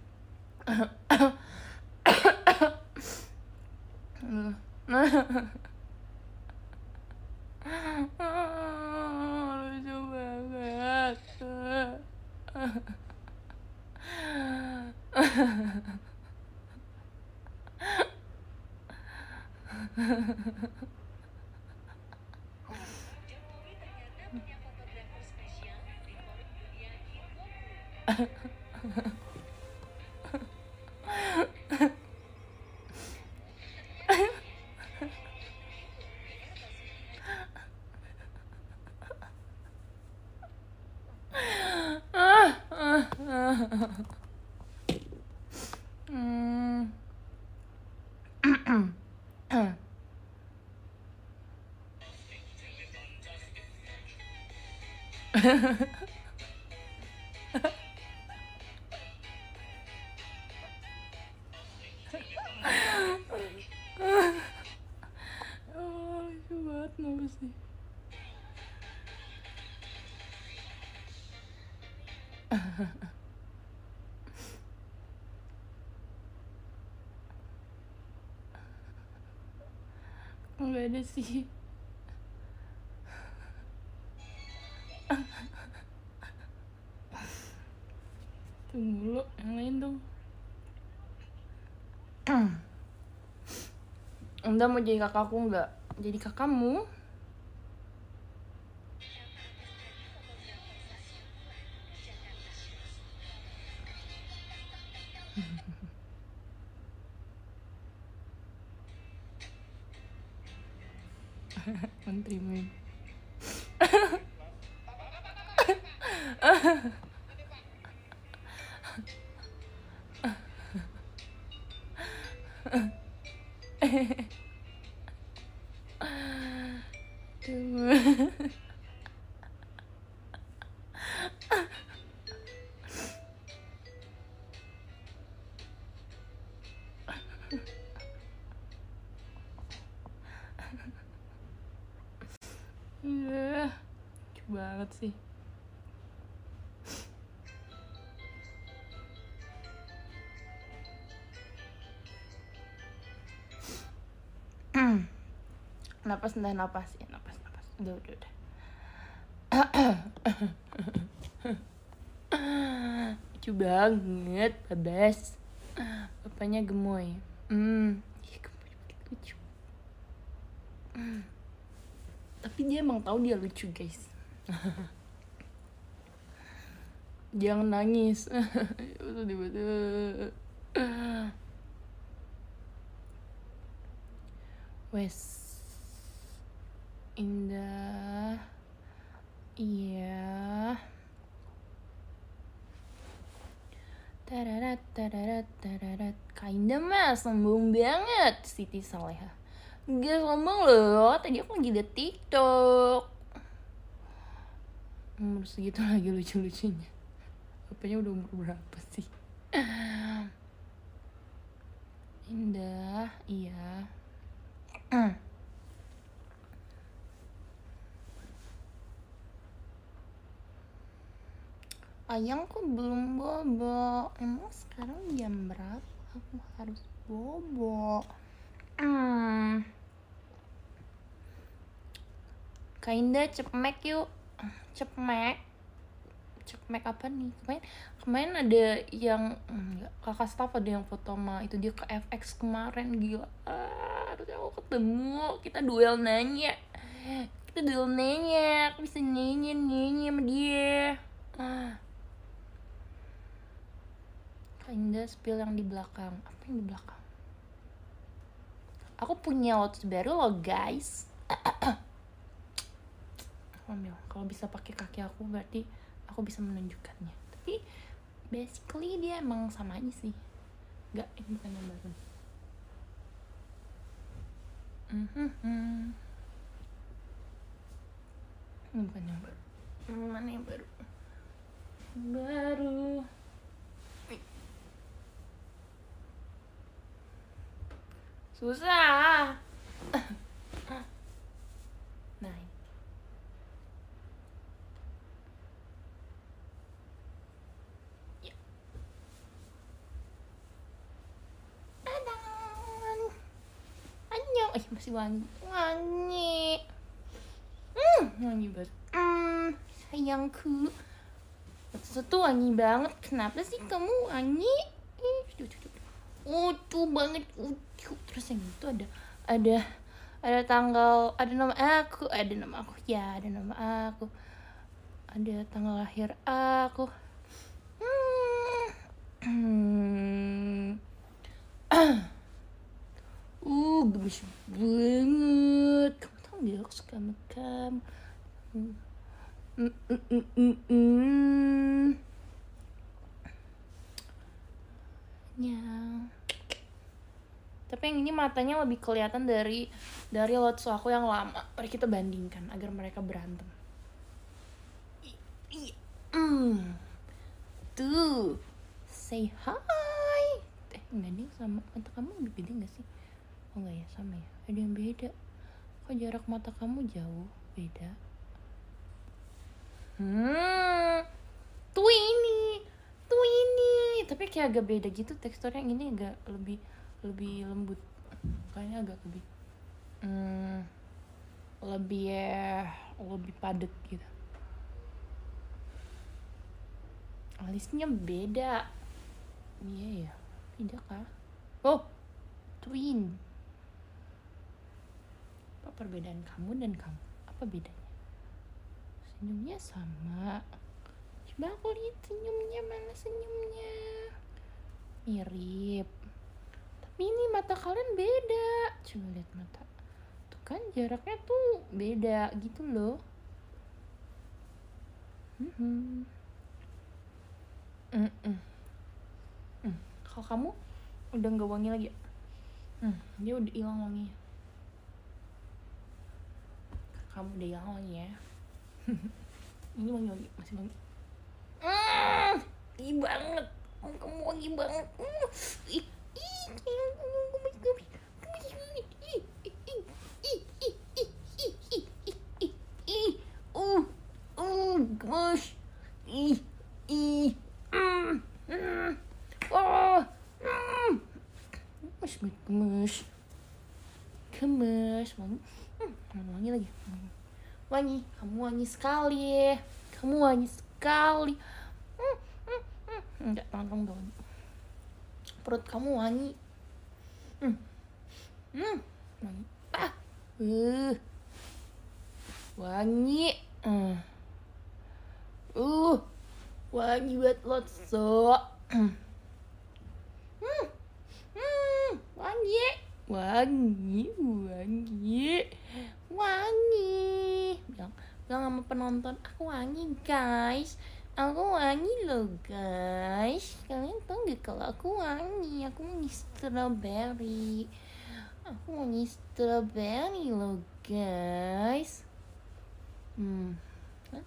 Oh, lucu banget kenapa sih? Enggak ada sih. Tunggu Anda mau jadi kakakku nggak? Jadi kakakmu? Iya, lucu banget sih. napas entah napas. Ya napas napas. Udah udah udah. *coughs* Lucu banget babas bapaknya gemoy. Hmm iya gemoy banget, lucu Hmm. Tapi dia emang tahu dia lucu guys. Jangan nangis. *laughs* Wes. Indah. Iya. Tararat, tararat, tararat. Kinda mah sombong banget Siti Saleha. Gak sombong loh, tadi aku lagi liat TikTok. Umur segitu lagi lucu-lucunya. Bapaknya udah umur berapa sih? Indah, iya. Ayang kok belum bobo? Emang sekarang jam berapa? Aku harus bobo. Hmm. Kinda cepmek yuk. Cepmek. Cepmek apa nih? Kemarin kemarin ada yang enggak, kakak staff ada yang foto sama itu dia ke FX kemarin gila. Ah, harusnya aku ketemu. Kita duel nanya. Kita duel nanya. Aku bisa nyanyi nyanyi sama dia. Ah. Kinda spill yang di belakang. Apa yang di belakang? Aku punya watch baru loh guys. Ambil. Kalau bisa pakai kaki aku berarti aku bisa menunjukkannya. Tapi basically dia emang sama aja sih. Enggak, ini bukan yang baru. Mhm. Ini bukan yang baru. Mana yang baru? Baru. Susah. *coughs* Nah. ini. Ya. Tadang. Annyeong. Eh, masih wangi. Wangi. Hmm, wangi banget. Hmm, sayangku. Satu wangi banget. Kenapa sih kamu wangi? Ih, duh, duh, duh. Lucu banget, lucu. Terus yang itu ada ada ada tanggal, ada nama aku, ada nama aku ya, ada nama aku. Ada tanggal lahir aku. Hmm. *clears throat* uh, gemes banget. Kamu tau gak aku suka kamu. Hmm. Mm, mm, mm, mm, mm. Ya. Tapi yang ini matanya lebih kelihatan dari dari lotso aku yang lama. Mari kita bandingkan agar mereka berantem. Mm. Tuh. Say hi. Eh, nih sama mata kamu lebih gede gak sih? Oh enggak ya, sama ya. Ada yang beda. Kok jarak mata kamu jauh? Beda. Hmm. Tuh ini. Tuh ini. Tapi kayak agak beda gitu teksturnya yang ini agak lebih lebih lembut. Kayaknya agak lebih hmm, lebih ya lebih padat gitu. Alisnya beda. Iya ya, beda kah? Oh, twin. Apa perbedaan kamu dan kamu? Apa bedanya? Senyumnya sama. Coba aku lihat senyumnya mana senyumnya. Mirip. Ini mata kalian beda. Coba lihat mata. Tuh kan jaraknya tuh beda gitu loh. Mm-mm. Hmm, Kalau kamu udah nggak wangi lagi ya? Hmm, dia udah hilang wanginya. Kamu udah hilang wanginya. *laughs* Ini wangi wangi masih wangi. Mm, wangi banget. Kamu wangi banget. Mm, ih, E, e. Gemes, gemes. Gemes, wangi. Wangi lagi. Wangi, kamu wangi sekali. Kamu wangi sekali. Enggak, tangan kamu udah wangi perut kamu wangi. Hmm. Hmm. Wangi. Ah. Uh. Wangi. Uh uh. Wangi banget lotso hmm. Hmm. Wangi. Wangi. Wangi. Wangi. Bilang bilang sama penonton aku wangi guys Aku wangi loh guys. Kalian tau gak kalau aku wangi? Aku wangi strawberry. Aku wangi strawberry loh guys. Hmm. Hah?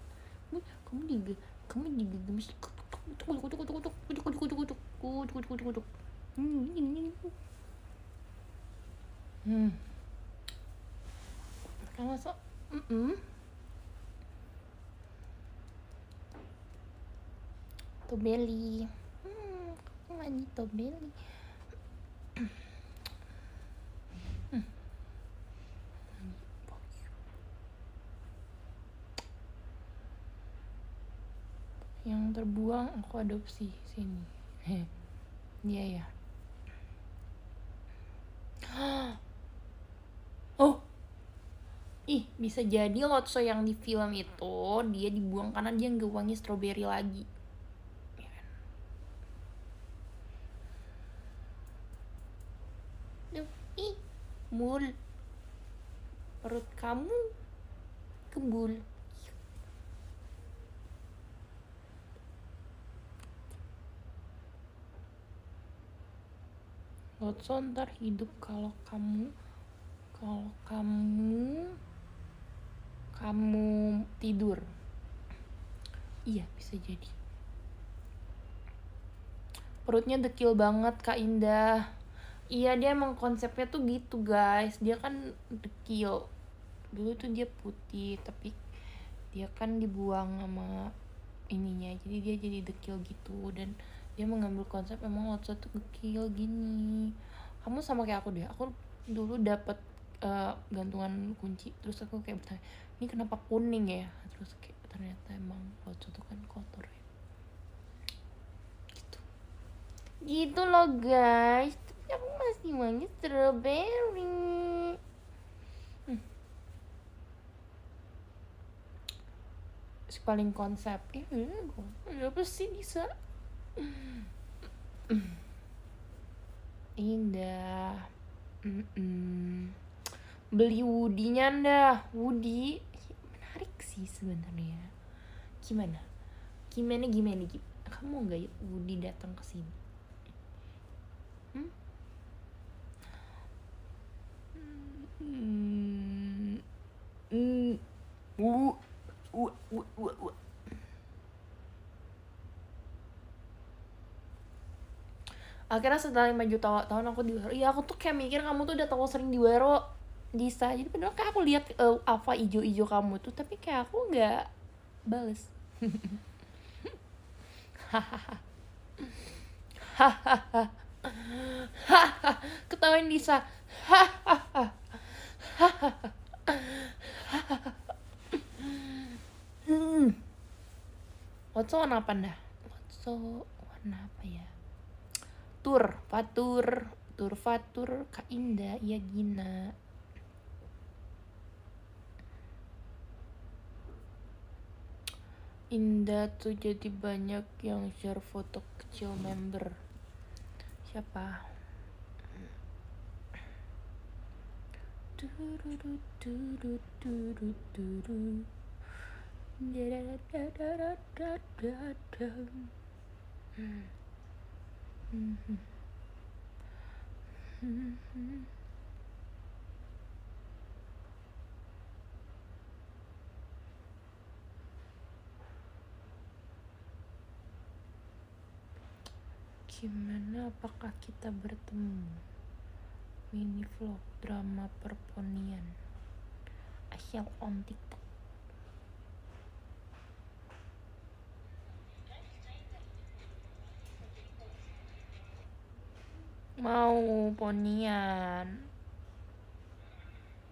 Kamu, di kamu di Kamu di gemes. Hmm. Kamu masuk Mm -mm. Tobeli. Hmm lagi Tobeli? Yang terbuang aku adopsi. Sini. *laughs* Iya ya *gasps* oh! Ih bisa jadi Lotso yang di film itu dia dibuang karena dia nggak wangi strawberry lagi Iya kan? Duh, ih mul. Perut kamu kebul Lotso ntar hidup kalau kamu kalau kamu kamu tidur. Iya bisa jadi. Perutnya dekil banget kak Indah iya dia emang konsepnya tuh gitu guys. Dia kan dekil. Dulu tuh dia putih tapi dia kan dibuang sama ininya. Jadi dia jadi dekil gitu. Dan dia mengambil konsep emang Lotso tuh dekil gini. Kamu sama kayak aku deh. Aku dulu dapat eh, gantungan kunci. Terus aku kayak bertanya ini kenapa kuning ya? Terus kayak ternyata emang Lotso tuh kan kotor ya. Gitu. Gitu loh guys aku masih wangi strawberry. Hmm. Paling konsep. Eh gue apa sih bisa indah. Mm-mm. beli Woody-nya dah Woody. Menarik sih sebenarnya. Gimana? Gimana gimana Gip? kamu nggak Woody datang ke sini? Hmm? Hmm. Wu. akhirnya setelah 5 juta tahun aku di Wero iya aku tuh kayak mikir kamu tuh udah terlalu sering di Wero Disa jadi padahal kayak aku lihat eh, apa ijo-ijo kamu tuh tapi kayak aku nggak bales. *laughs* Ketawain Disa Hmm. Lotso warna apa dah? Lotso warna apa ya? Tur, Fatur, Tur Fatur, Kak Indah, iya Gina. Indah tuh jadi banyak yang share foto kecil member. Siapa? Gimana apakah kita bertemu? Mini vlog drama perponian. Asyik on TikTok. Mau ponian.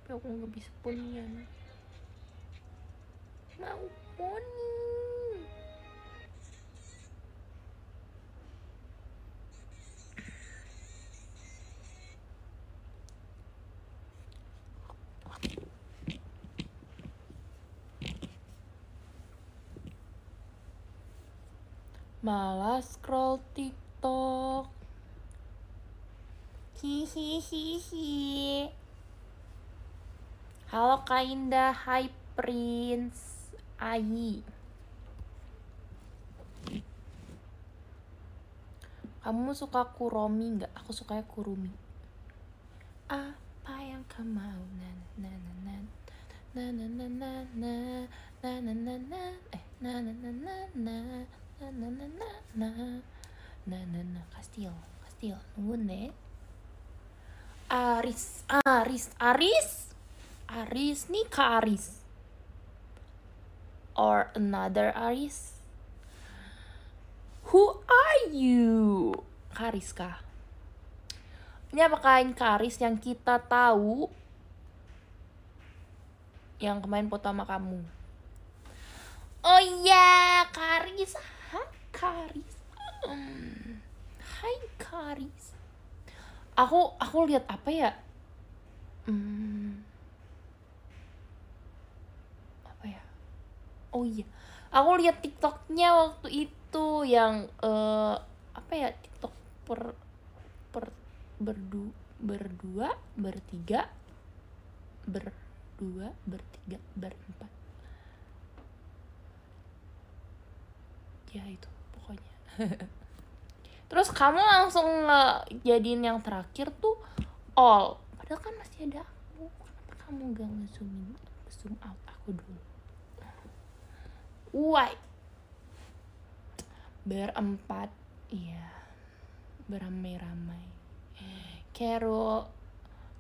Tapi aku nggak bisa ponian. Mau poni. Malas scroll TikTok. Hihihihi. Halo Kak Indah, hai Prince Ayi. Kamu suka Kuromi nggak? Aku sukanya Kurumi. Apa yang kau mau? Na na na na na na na na na na na na eh na na na na na na na na na na na na Kastil Kastil nungun deh Aris Aris Aris? Aris nikah Aris? Or another Aris? Who are you? Kariska ini apakah kain karis yang kita tahu? Yang kemarin foto sama kamu? Oh iya, Karisa. Karis. Hai Karis. Aku aku lihat apa ya? Hmm. Apa ya? Oh iya, aku lihat TikToknya waktu itu yang eh, apa ya TikTok per per berdu berdua bertiga berdua bertiga berempat ya itu *laughs* terus kamu langsung jadiin yang terakhir tuh all. Padahal kan masih ada aku. Kenapa kamu gak nge-zoomin zoom out aku dulu? Why? Berempat iya. Beramai-ramai. Kero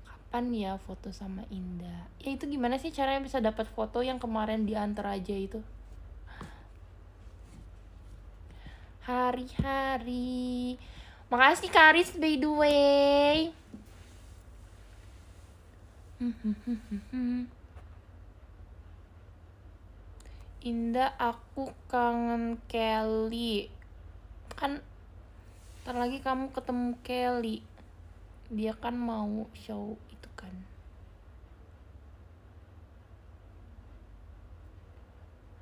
kapan ya foto sama Indah? Ya itu gimana sih caranya bisa dapat foto yang kemarin diantar aja itu hari-hari. Makasih Karis by the way. *laughs* Indah aku kangen Kelly. Kan ntar lagi kamu ketemu Kelly. Dia kan mau show itu kan.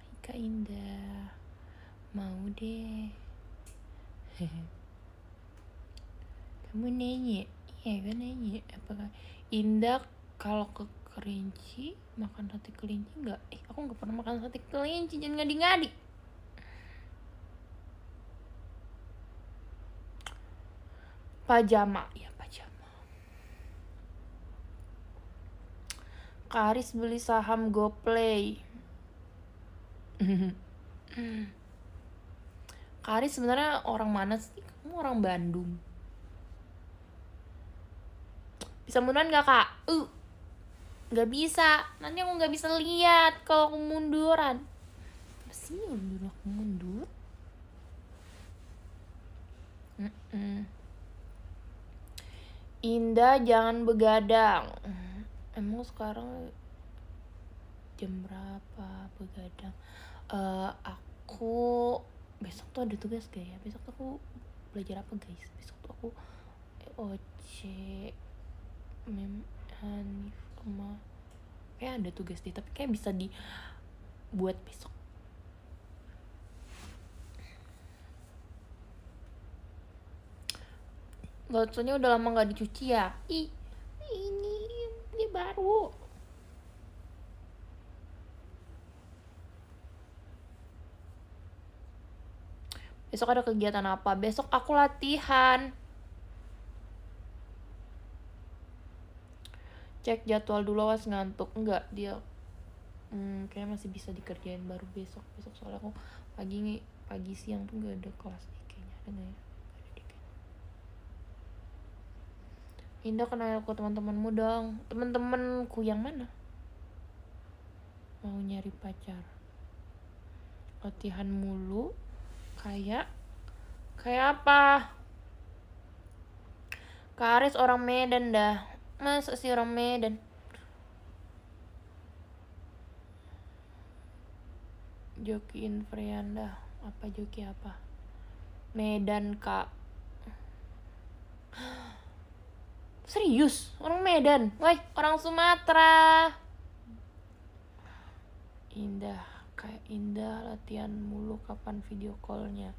Hai Kak Indah. Mau deh *laughs* kamu nanya iya kan nanya apakah Indah kalau ke kelinci makan sate kelinci nggak? Eh aku nggak pernah makan sate kelinci jangan ngadi-ngadi. Pajama. Ya pajama. Karis beli saham GoPlay *laughs* Karis sebenarnya orang mana sih? Kamu orang Bandung. Bisa munduran nggak kak? Uh nggak bisa. Nanti aku nggak bisa lihat kalau aku munduran. Apa sih mundur aku mundur? Mm-mm. Indah jangan begadang. Emang sekarang jam berapa begadang? Eh, aku besok tuh ada tugas gak ya? Besok tuh aku belajar apa guys? Besok tuh aku EOC mem Hanif sama kayak ada tugas deh tapi kayak bisa dibuat besok. Gotsonya udah lama nggak dicuci ya? Ih ini ini baru besok ada kegiatan apa? Besok aku latihan. Cek jadwal dulu awas ngantuk. Enggak dia hmm, kayaknya masih bisa dikerjain baru besok. Besok soalnya aku pagi nih pagi siang tuh nggak ada kelas nih kayaknya. Ada nggak ya. Indah kenal ke teman-temanmu dong. Teman-temanku yang mana? Mau nyari pacar. Latihan mulu kayak kayak apa? Karis orang Medan dah. Masa sih orang Medan? Joki Infrianda apa Joki apa? Medan kak. *gasps* Serius? Orang Medan? Woi orang Sumatera. Indah kayak Indah latihan mulu kapan video callnya.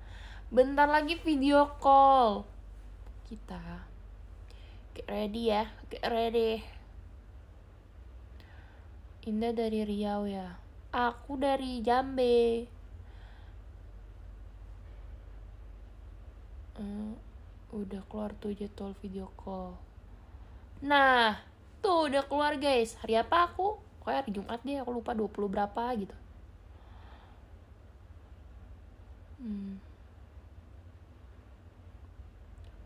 Bentar lagi video call. Kita get ready ya get ready. Indah dari Riau ya. Aku dari Jambe. Eh, udah keluar tuh jadwal video call. Nah tuh udah keluar guys. Hari apa aku? Kayak hari Jumat deh aku lupa 20 berapa gitu hmm.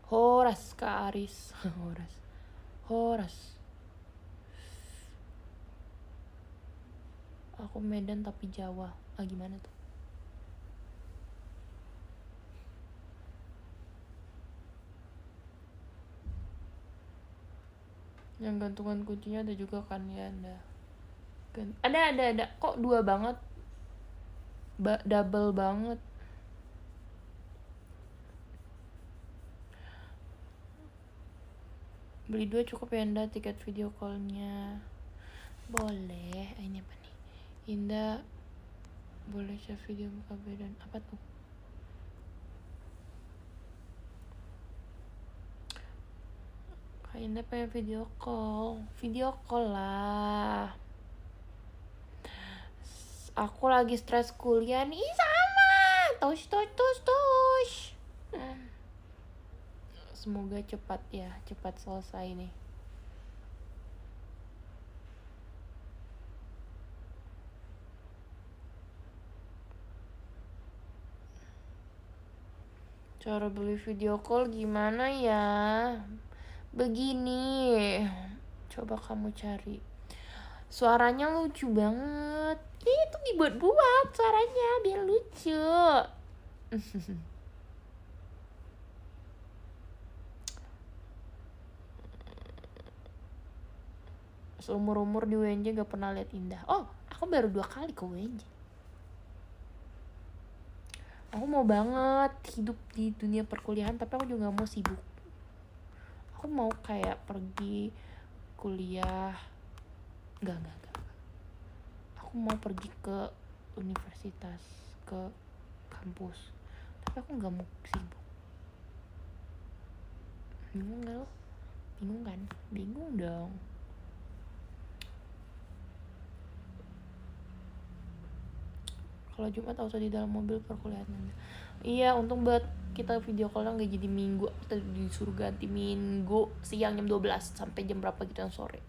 Horas Kak Aris. *laughs* Horas. Horas. Aku Medan tapi Jawa. Ah gimana tuh? Yang gantungan kuncinya ada juga kan? Ya ada. Ada ada ada. Kok dua banget? Ba Double banget beli dua cukup ya Indah tiket video callnya. Boleh ini apa nih? Indah boleh share video muka dan apa tuh? Kak Indah pengen video call. Video call lah. Aku lagi stres kuliah nih. Ih, sama. Tos tos tos tos semoga cepat ya cepat selesai nih. Cara beli video call gimana ya? Begini coba kamu cari. Suaranya lucu banget. Itu dibuat-buat suaranya biar lucu *laughs* seumur umur di UNJ gak pernah lihat indah. Oh aku baru dua kali ke UNJ aku mau banget hidup di dunia perkuliahan tapi aku juga mau sibuk. Aku mau kayak pergi kuliah. Enggak enggak enggak aku mau pergi ke universitas ke kampus. Tapi aku nggak mau sibuk. Bingung gak lo? Bingung kan? Bingung dong kalau Jumat auto di dalam mobil perkuliahan iya untung buat kita video call nggak jadi minggu. Kita disuruh ganti minggu siang jam 12 sampai jam berapa gitu yang sore.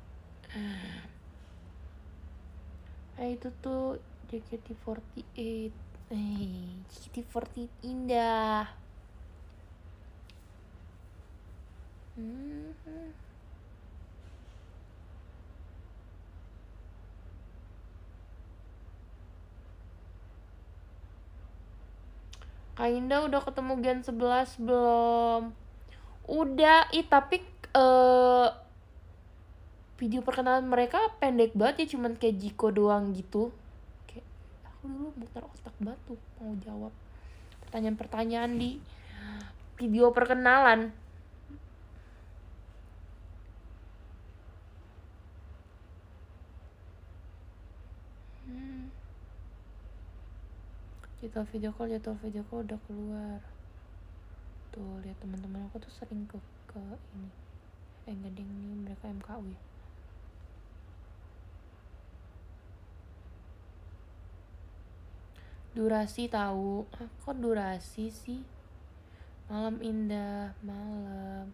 Eh itu tuh JKT48 eh JKT48 indah. Hmm. Kak Indah udah ketemu Gen 11 belum? Udah, ih tapi eh video perkenalan mereka pendek banget ya cuman kayak Jiko doang gitu. Kayak aku dulu muter otak batu mau jawab pertanyaan-pertanyaan di video perkenalan. Jadwal video call jadwal video call udah keluar. Tuh lihat teman-teman aku tuh sering ke ke ini. Eh enggak ding nih mereka MKU ya. Durasi tahu. Ah, kok durasi sih? Malam indah malam.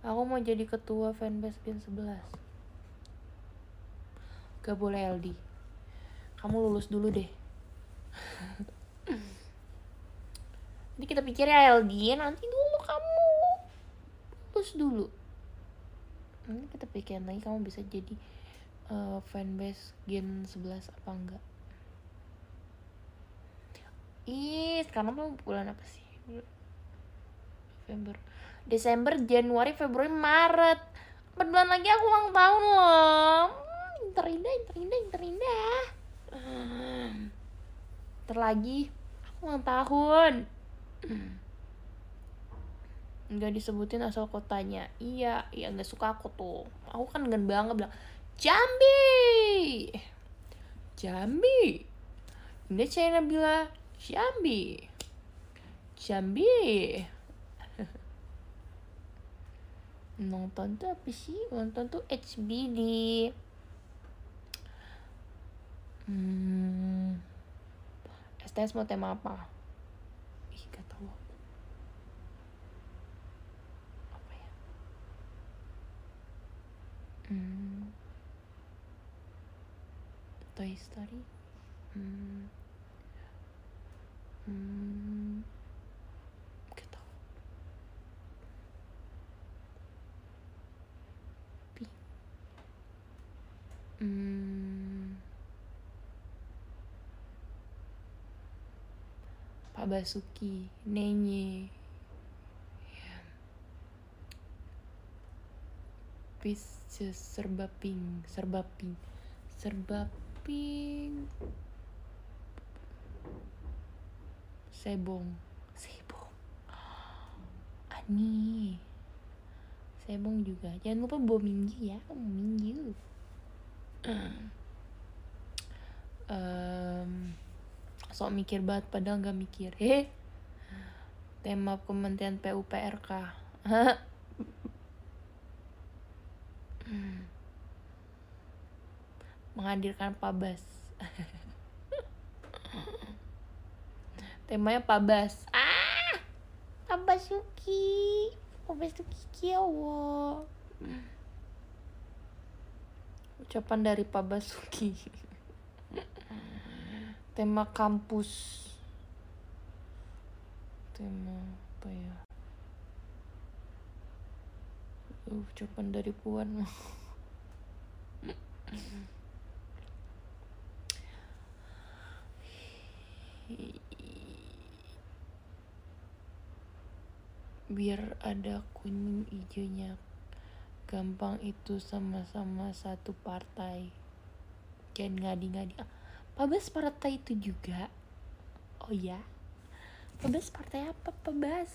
Aku mau jadi ketua fanbase Gen 11 gak boleh LD kamu lulus dulu deh. *laughs* Jadi kita pikir ya LD nanti dulu kamu lulus dulu. Nanti kita pikirin lagi kamu bisa jadi eh, fanbase gen 11 apa enggak. Ih sekarang belum bulan apa sih? November. Desember Januari Februari Maret. 4 bulan lagi aku ulang tahun loh. Hmm, terindah terindah terindah terlagi aku ulang tahun. Nggak disebutin asal kotanya. Iya iya nggak suka aku tuh. Aku kan dengan bangga bilang Jambi! Jambi? Ini China bilang Jambi? Jambi? *laughs* Nonton tuh apa sih? Nonton tuh HBD hmm STS mau tema apa ih gak tahu aku. apa ya hmm Toy Story. Hmm hmm gak tahu Pi. Hmm. Pak Basuki, Nenye. Ya. Peace serba pink, serba pink, serba pink. Sebong, Sebong. Ani. Sebong juga. Jangan lupa bawa minggu ya, kamu minggu. *clears throat* Em, sok mikir banget padahal nggak mikir. Heh. Tema Kementerian PUPRK. *laughs* Menghadirkan Pabas. *laughs* Temanya Pabas. Ah! Pabasuki. Pabasuki Kiawo. Ucapan dari Pak Basuki. *laughs* Tema kampus. Tema apa ya? Uh, ucapan dari Puan. Biar ada kuning hijaunya gampang itu sama-sama satu partai jangan ngadi-ngadi ah, Pabas partai itu juga. Oh ya Pabas partai apa Pabas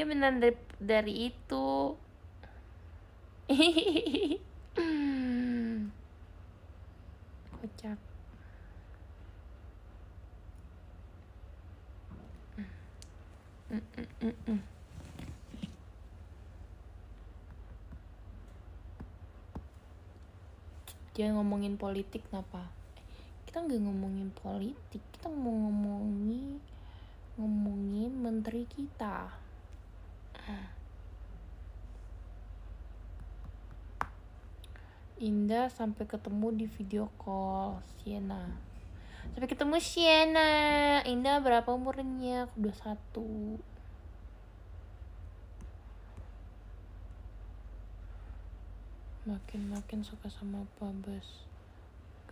dia benar dari, dari itu. Kocak. Mm, mm, mm, mm. jangan ngomongin politik kenapa? Kita nggak ngomongin politik kita mau ngomongin ngomongin menteri kita Indah sampai ketemu di video call Siena Sampai ketemu Siena Indah berapa umurnya? Aku 21 Makin-makin suka sama Pabas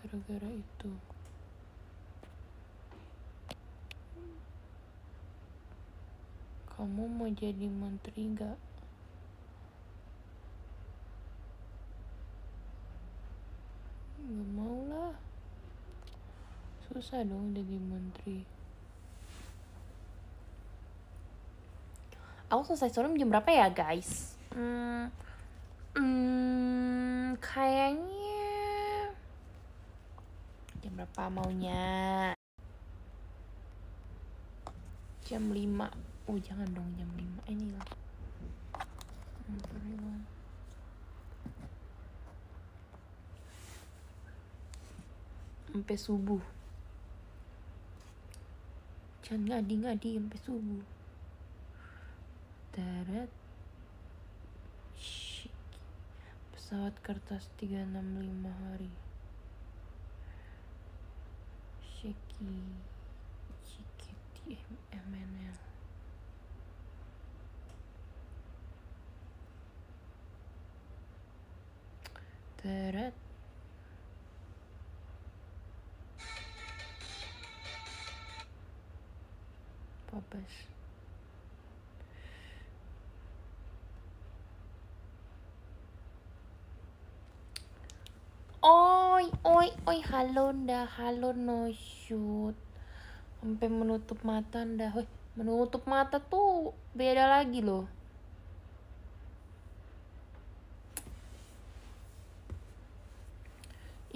Gara-gara itu Kamu mau jadi menteri gak? Gak mau lah Susah dong jadi menteri Aku selesai sorum jam berapa ya guys? Hmm, hmm, kayaknya Jam berapa maunya? Jam 5 Oh jangan dong jam 5 Ini lah Sampai subuh Jangan ngadi-ngadi sampai subuh Darat. Pesawat kertas 365 hari Shiki Shiki MNL teret popes oi oi oi halo nda halo no shoot. Sampai menutup mata nda. Oi, menutup mata tuh beda lagi loh.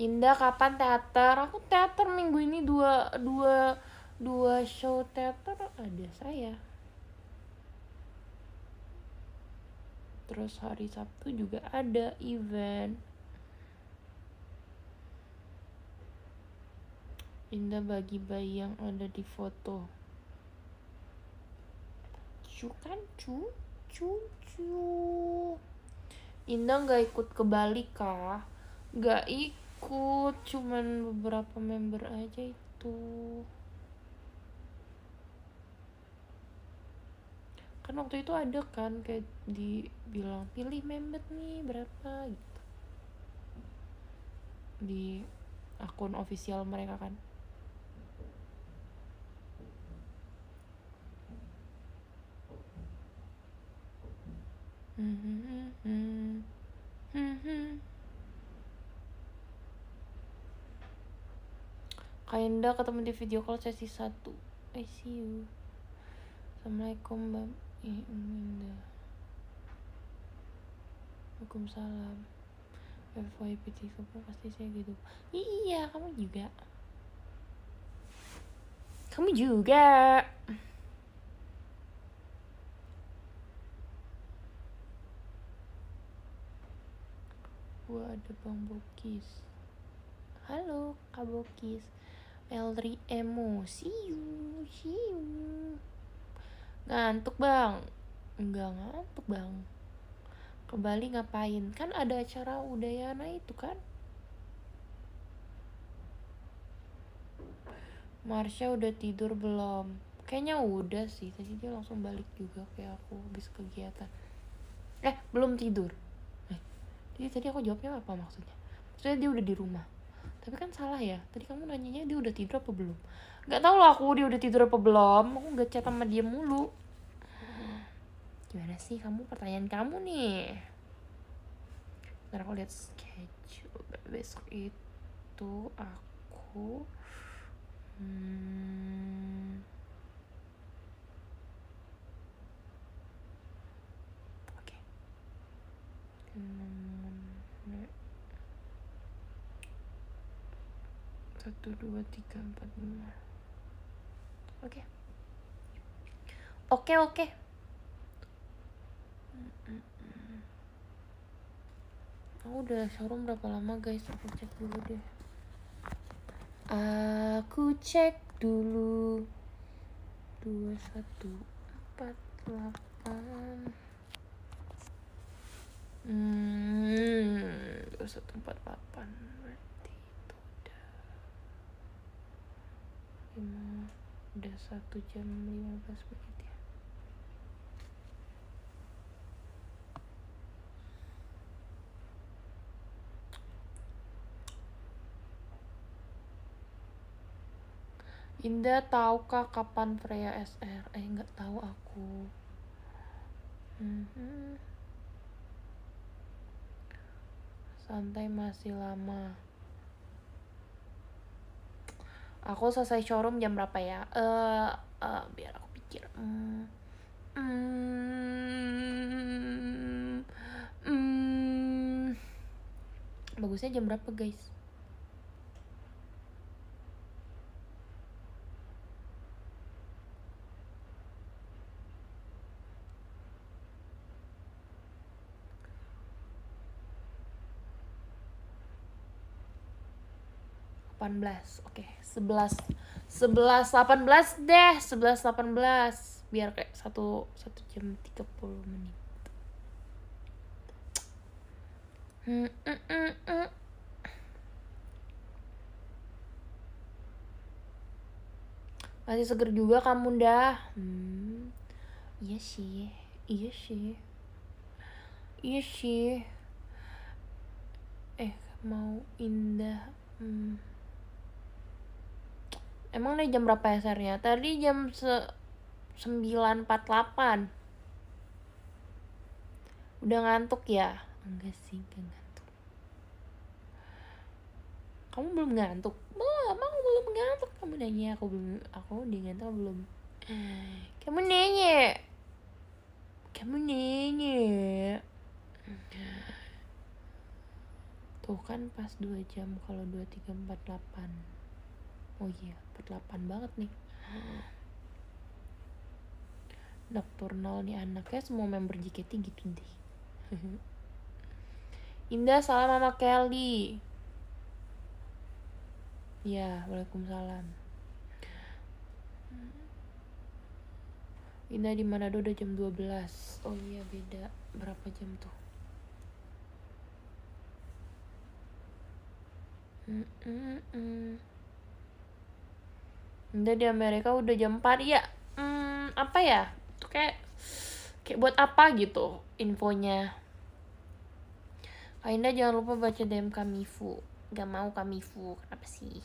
Indah kapan teater? Aku teater minggu ini dua dua dua show teater ada saya. Terus hari Sabtu juga ada event. Indah bagi bayi yang ada di foto. Cu kan cu cu cu. Indah nggak ikut ke Bali kah? Nggak ikut, cuman beberapa member aja itu. Kan waktu itu ada kan kayak dibilang pilih member nih berapa gitu. Di akun official mereka kan. Kainda ketemu di video call sesi 1 I see you. Assalamualaikum Mbak Indah Waalaikumsalam. FYP kamu pasti saya gitu. Iya kamu juga. Kamu juga. Gua ada Bang Bokis. Halo Kak Bokis Elri Emo See you See you. Ngantuk bang? Enggak ngantuk bang. Ke Bali ngapain? Kan ada acara Udayana itu kan? Marsha udah tidur belum? Kayaknya udah sih. Tadi dia langsung balik juga Kayak aku habis kegiatan. Eh belum tidur. Eh, Jadi tadi aku jawabnya apa maksudnya? Maksudnya dia udah di rumah tapi kan salah ya tadi kamu nanyanya dia udah tidur apa belum? Nggak tahu lah aku dia udah tidur apa belum aku nggak chat sama dia mulu. Gimana sih kamu pertanyaan kamu nih? Ntar aku lihat schedule besok itu aku hmm, oke. Hmm, satu dua tiga empat lima. Oke. Oke oke. Aku udah showroom berapa lama guys? Aku cek dulu deh. Aku cek dulu. Dua satu empat delapan. Hmm dua satu empat delapan 5 udah 1 jam 15 menit ya Indah tahukah kapan Freya SR? Eh nggak tahu aku. Mm -hmm. Santai masih lama aku selesai showroom jam berapa ya uh, uh, biar aku pikir hmm, hmm, hmm. bagusnya jam berapa guys Delapan belas, oke. Okay. 11 11 18 deh 11 18 biar kayak satu satu jam 30 menit. Hmm, mm, mm, mm. Masih seger juga kamu dah hmm. iya sih iya sih. Iya sih. Eh mau indah hmm. Emang nih jam berapa ya Sarnya? Tadi jam se 9.48 Udah ngantuk ya? Enggak sih, enggak ngantuk. Kamu belum ngantuk? Belum aku belum ngantuk. Kamu nanya aku belum aku udah ngantuk belum. Kamu nanya. Kamu nanya. Tuh kan pas 2 jam kalau 2 3 4 8 oh iya 48 banget nih Nocturnal nih anaknya semua member JKT gitu deh *laughs* Indah salam sama Kelly Ya, waalaikumsalam. Indah di Manado udah jam 12. Oh iya beda. Berapa jam tuh? Mm-mm-mm. Indah di Amerika udah jam 4 ya. Hmm, apa ya? Tuh kayak kayak buat apa gitu infonya. Kak Indah jangan lupa baca DM Kamifu Gak mau Kamifu Kenapa sih?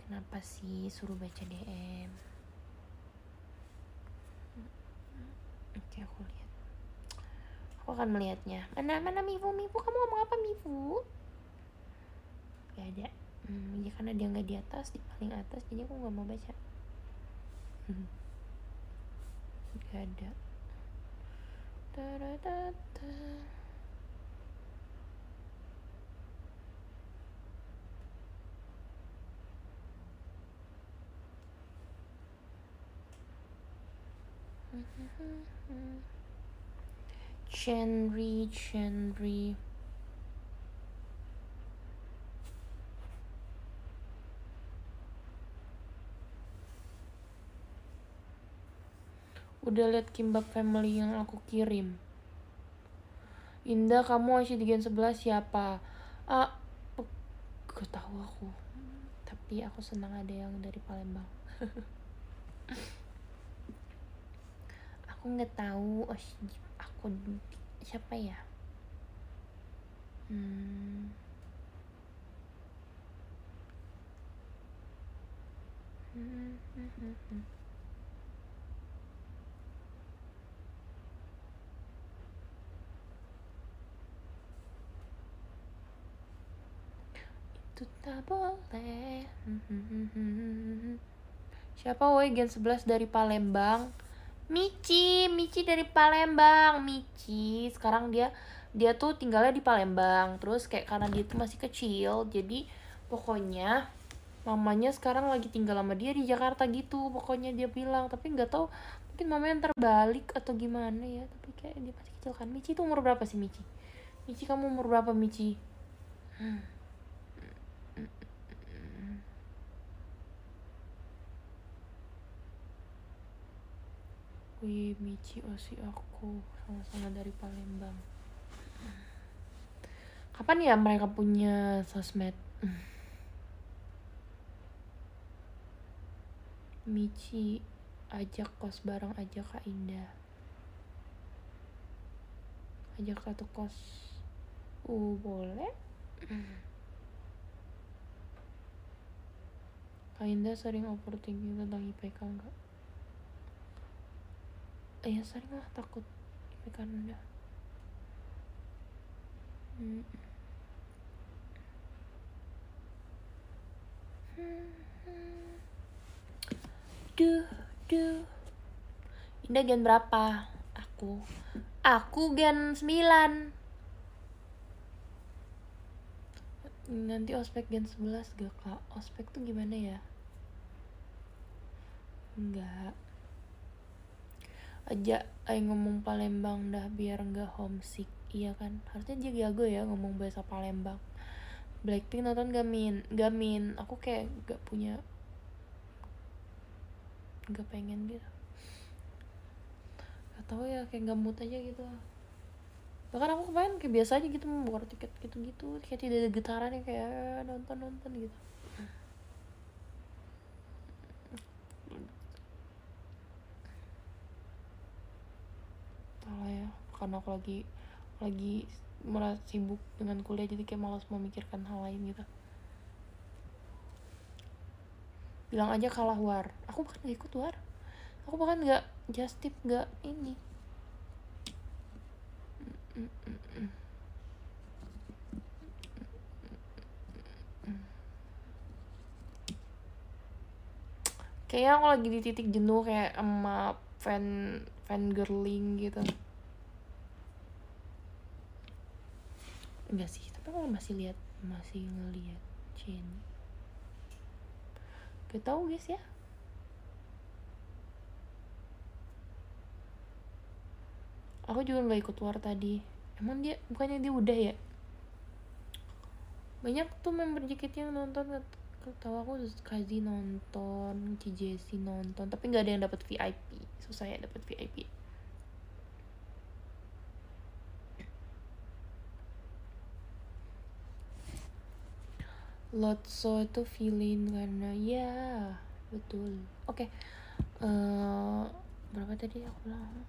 Kenapa sih suruh baca DM? Oke aku lihat Aku akan melihatnya Mana mana Mifu Mifu kamu ngomong apa Mifu? Gak ada hmm, Ya karena dia nggak di atas Di paling atas Jadi aku gak mau baca Gak ada Taratata. Chenry, Chenry. Udah liat kimbap family yang aku kirim. Indah, kamu masih di Gen 11 siapa? Ah, gak tahu aku. Tapi aku senang ada yang dari Palembang. *laughs* aku nggak tahu oh, aku siapa ya hmm. Hmm, itu tak boleh Hmm, hmm, hmm, hmm, hmm. siapa woi gen 11 dari Palembang Michi, Michi dari Palembang, Michi. Sekarang dia dia tuh tinggalnya di Palembang. Terus kayak karena dia tuh masih kecil, jadi pokoknya mamanya sekarang lagi tinggal sama dia di Jakarta gitu. Pokoknya dia bilang, tapi nggak tahu mungkin mamanya yang terbalik atau gimana ya. Tapi kayak dia masih kecil kan. Michi tuh umur berapa sih Michi? Michi kamu umur berapa Michi? Wih, Michi Osi aku sama-sama dari Palembang. Kapan ya mereka punya sosmed? Michi ajak kos bareng aja Kak Indah. Ajak satu kos. Uh, boleh. Kak Indah sering overthinking tentang IPK enggak? Iya sering lah takut IPK rendah. Hmm. Duh, duh. Indah gen berapa? Aku. Aku gen 9. Nanti ospek gen 11 gak kak? Ospek tuh gimana ya? Enggak. Aja ay ngomong Palembang dah biar nggak homesick. Iya kan? Harusnya dia jago ya ngomong bahasa Palembang. Blackpink nonton Gamin, Gamin. Aku kayak gak punya gak pengen gitu gak tau ya kayak gak mood aja gitu bahkan aku kemarin kayak biasa aja gitu mau tiket gitu-gitu kayak tidak ada getaran yang kayak nonton-nonton gitu salah ya. Karena aku lagi lagi merasa sibuk dengan kuliah jadi kayak malas memikirkan hal lain gitu. Bilang aja kalah war. Aku bahkan gak ikut war. Aku bahkan gak just tip gak ini. Kayaknya aku lagi di titik jenuh kayak sama fan fan girling gitu. Enggak sih tapi aku masih lihat masih ngelihat Jenny gak tau guys ya. Aku juga nggak ikut war tadi. Emang dia bukannya dia udah ya? Banyak tuh member JKT yang nonton tahu aku Kazi nonton CJC nonton tapi nggak ada yang dapat VIP susah ya dapat VIP Lotso itu feeling karena ya betul. Oke eh, berapa tadi aku bilang?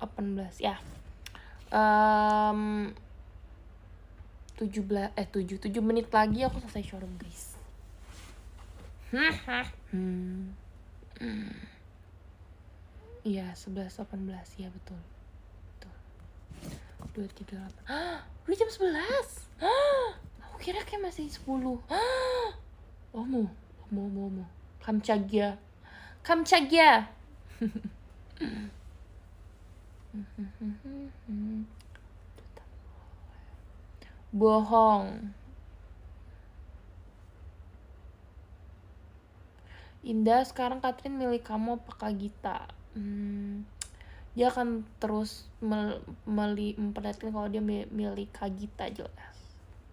18 ya. Um, 17 eh 7 7 menit lagi aku selesai showroom guys. Hmm. hmm. Iya, 11 18 ya betul. Betul. 2 3 8. Hah, udah jam 11. Hah, aku kira kayak masih 10. Hah. Omo, omo, omo, omo. Kamchagya. Kamchagya. *laughs* Bohong. Indah, sekarang Katrin milik kamu apa Kak Gita? Hmm, dia akan terus mel meli memperlihatkan kalau dia mi- milik Kak Gita jelas.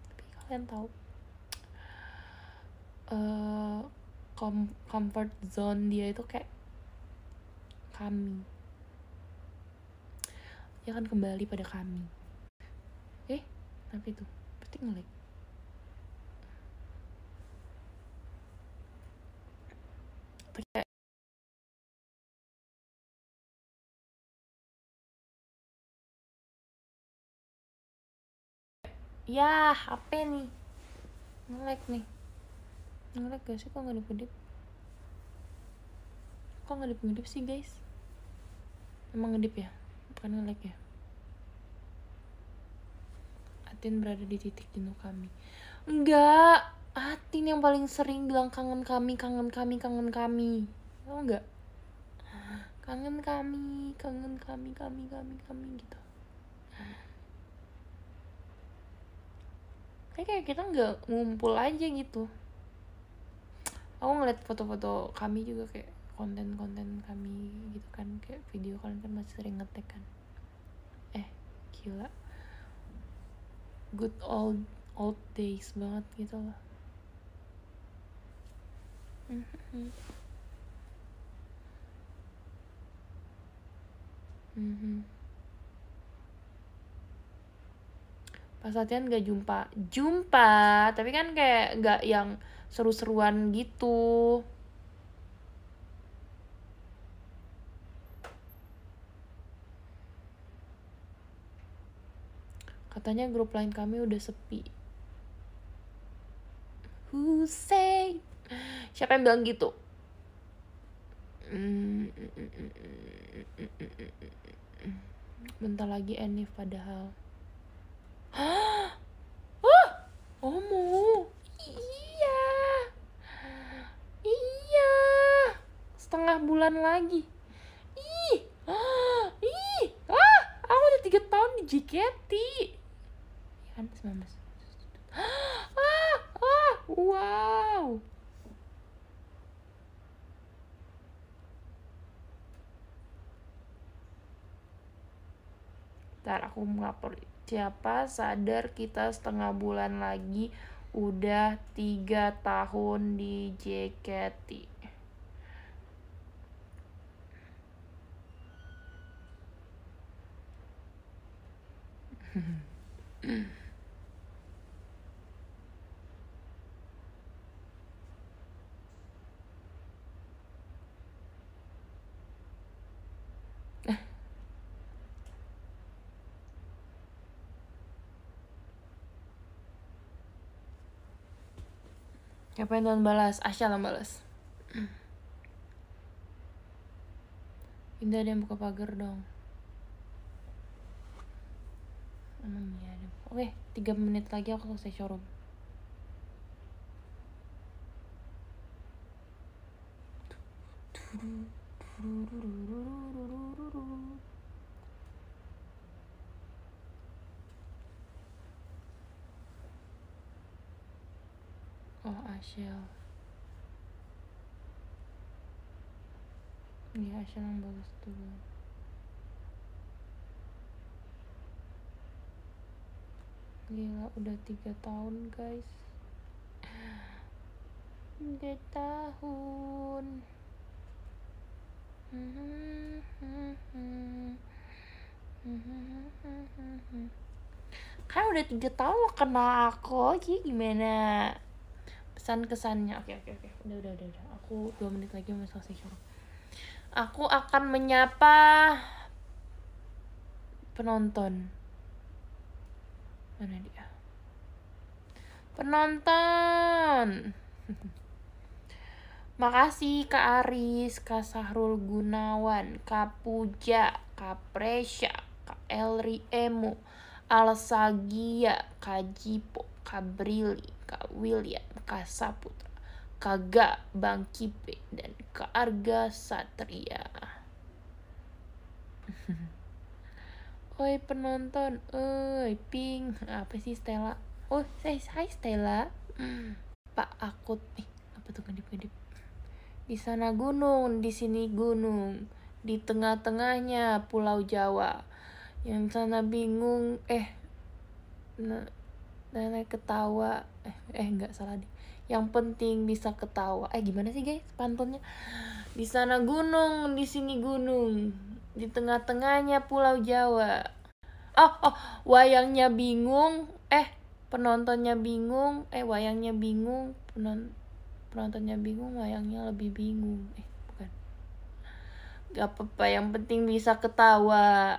Tapi kalian tahu, eh com comfort zone dia itu kayak kami. Dia akan kembali pada kami. Eh, apa itu? Berarti ngelag. Kayak Ya, HP nih. Ngelag nih. Ngelag gak sih? Kok gak dipedip? Kok gak dipedip sih, guys? Emang ngedip ya? Bukan ngelag ya? Atin berada di titik jenuh kami. Enggak! Atin yang paling sering bilang kangen kami, kangen kami, kangen kami. Tau enggak? Kangen kami, kangen kami, kami, kami, kami gitu. Kayak kayak kita nggak ngumpul aja gitu. Aku ngeliat foto-foto kami juga kayak konten-konten kami gitu kan kayak video kalian kan masih sering ngetek kan eh gila good old old days banget gitu loh Mhm. Mhm. Pas latihan gak jumpa. Jumpa Tapi kan kayak gak yang seru-seruan gitu. Katanya grup lain kami udah sepi. Who say? Siapa yang bilang gitu? Bentar lagi Enif padahal *gasps* Hah? Wah, Omo. Iya. Iya. Setengah bulan lagi. Ih. Ah, *gasps* ih. Ah, aku udah tiga tahun di JKT. Ya kan 19. *gasps* Ah, ah, wow. Ntar aku ngapor siapa sadar kita setengah bulan lagi udah tiga tahun di JKT *laughs* Siapa yang doang balas? Asya lah balas. Indah ada yang buka pagar dong. Emang iya ada Oke, tiga menit lagi aku selesai showroom. Oh, Ashel. Iya, Ashel yang bagus dulu. Gila, udah tiga tahun, guys. Tiga tahun. Kan udah tiga tahun kena aku lagi gimana? Pesan kesannya. Oke oke oke. Udah udah udah. udah. Aku dua menit lagi mau selesai showroom. Aku akan menyapa penonton. Mana dia? Penonton. *laughs* Makasih Kak Aris, Kak Sahrul Gunawan, Kak Puja, Kak Presya, Kak Elri Emo, Alsagia, Kak Jipo, Kak Brili, Kak William, Kak Saputra, Kak Ga, Bang Kipe, dan Kak Arga Satria. *laughs* Oi penonton, oi ping, apa sih Stella? Oh, saya hai Stella. Pak Akut, eh apa tuh kedip-kedip? Di sana gunung, di sini gunung, di tengah-tengahnya Pulau Jawa. Yang sana bingung, eh, ne- nenek ketawa, eh, eh nggak salah deh. Yang penting bisa ketawa. Eh gimana sih guys pantunnya? Di sana gunung, di sini gunung, di tengah-tengahnya Pulau Jawa. Oh, oh, wayangnya bingung, eh penontonnya bingung, eh wayangnya bingung, penon penontonnya bingung, wayangnya lebih bingung. Eh, bukan. Gak apa-apa, yang penting bisa ketawa.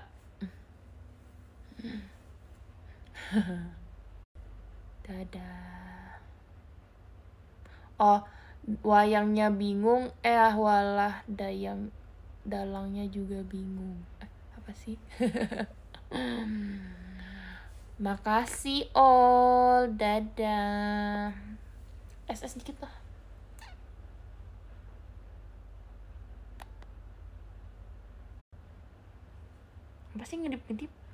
*laughs* Dadah. Oh, wayangnya bingung, eh walah dayang dalangnya juga bingung. Eh, apa sih? *laughs* Makasih all, dadah. SS dikit lah. Apa sih ngedip-ngedip?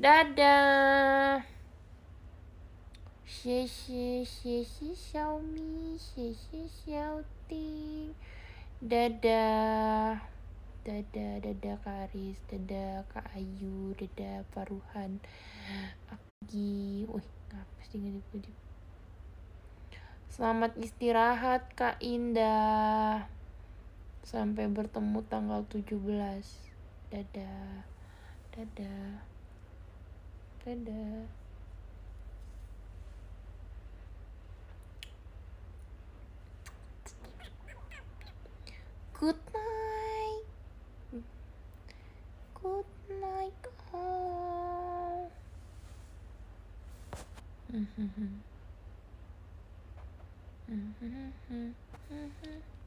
Dadah. 谢谢谢谢小米，谢谢小丁，dadah dadah dadah Kak Aris, dadah Kak Ayu, dadah Faruhan, Agi, wih ngapa sih ngedip-ngedip Selamat istirahat Kak Indah Sampai bertemu tanggal 17 Dadah Dadah Dadah Good night. Good night all. Mhm. Mhm. Mhm.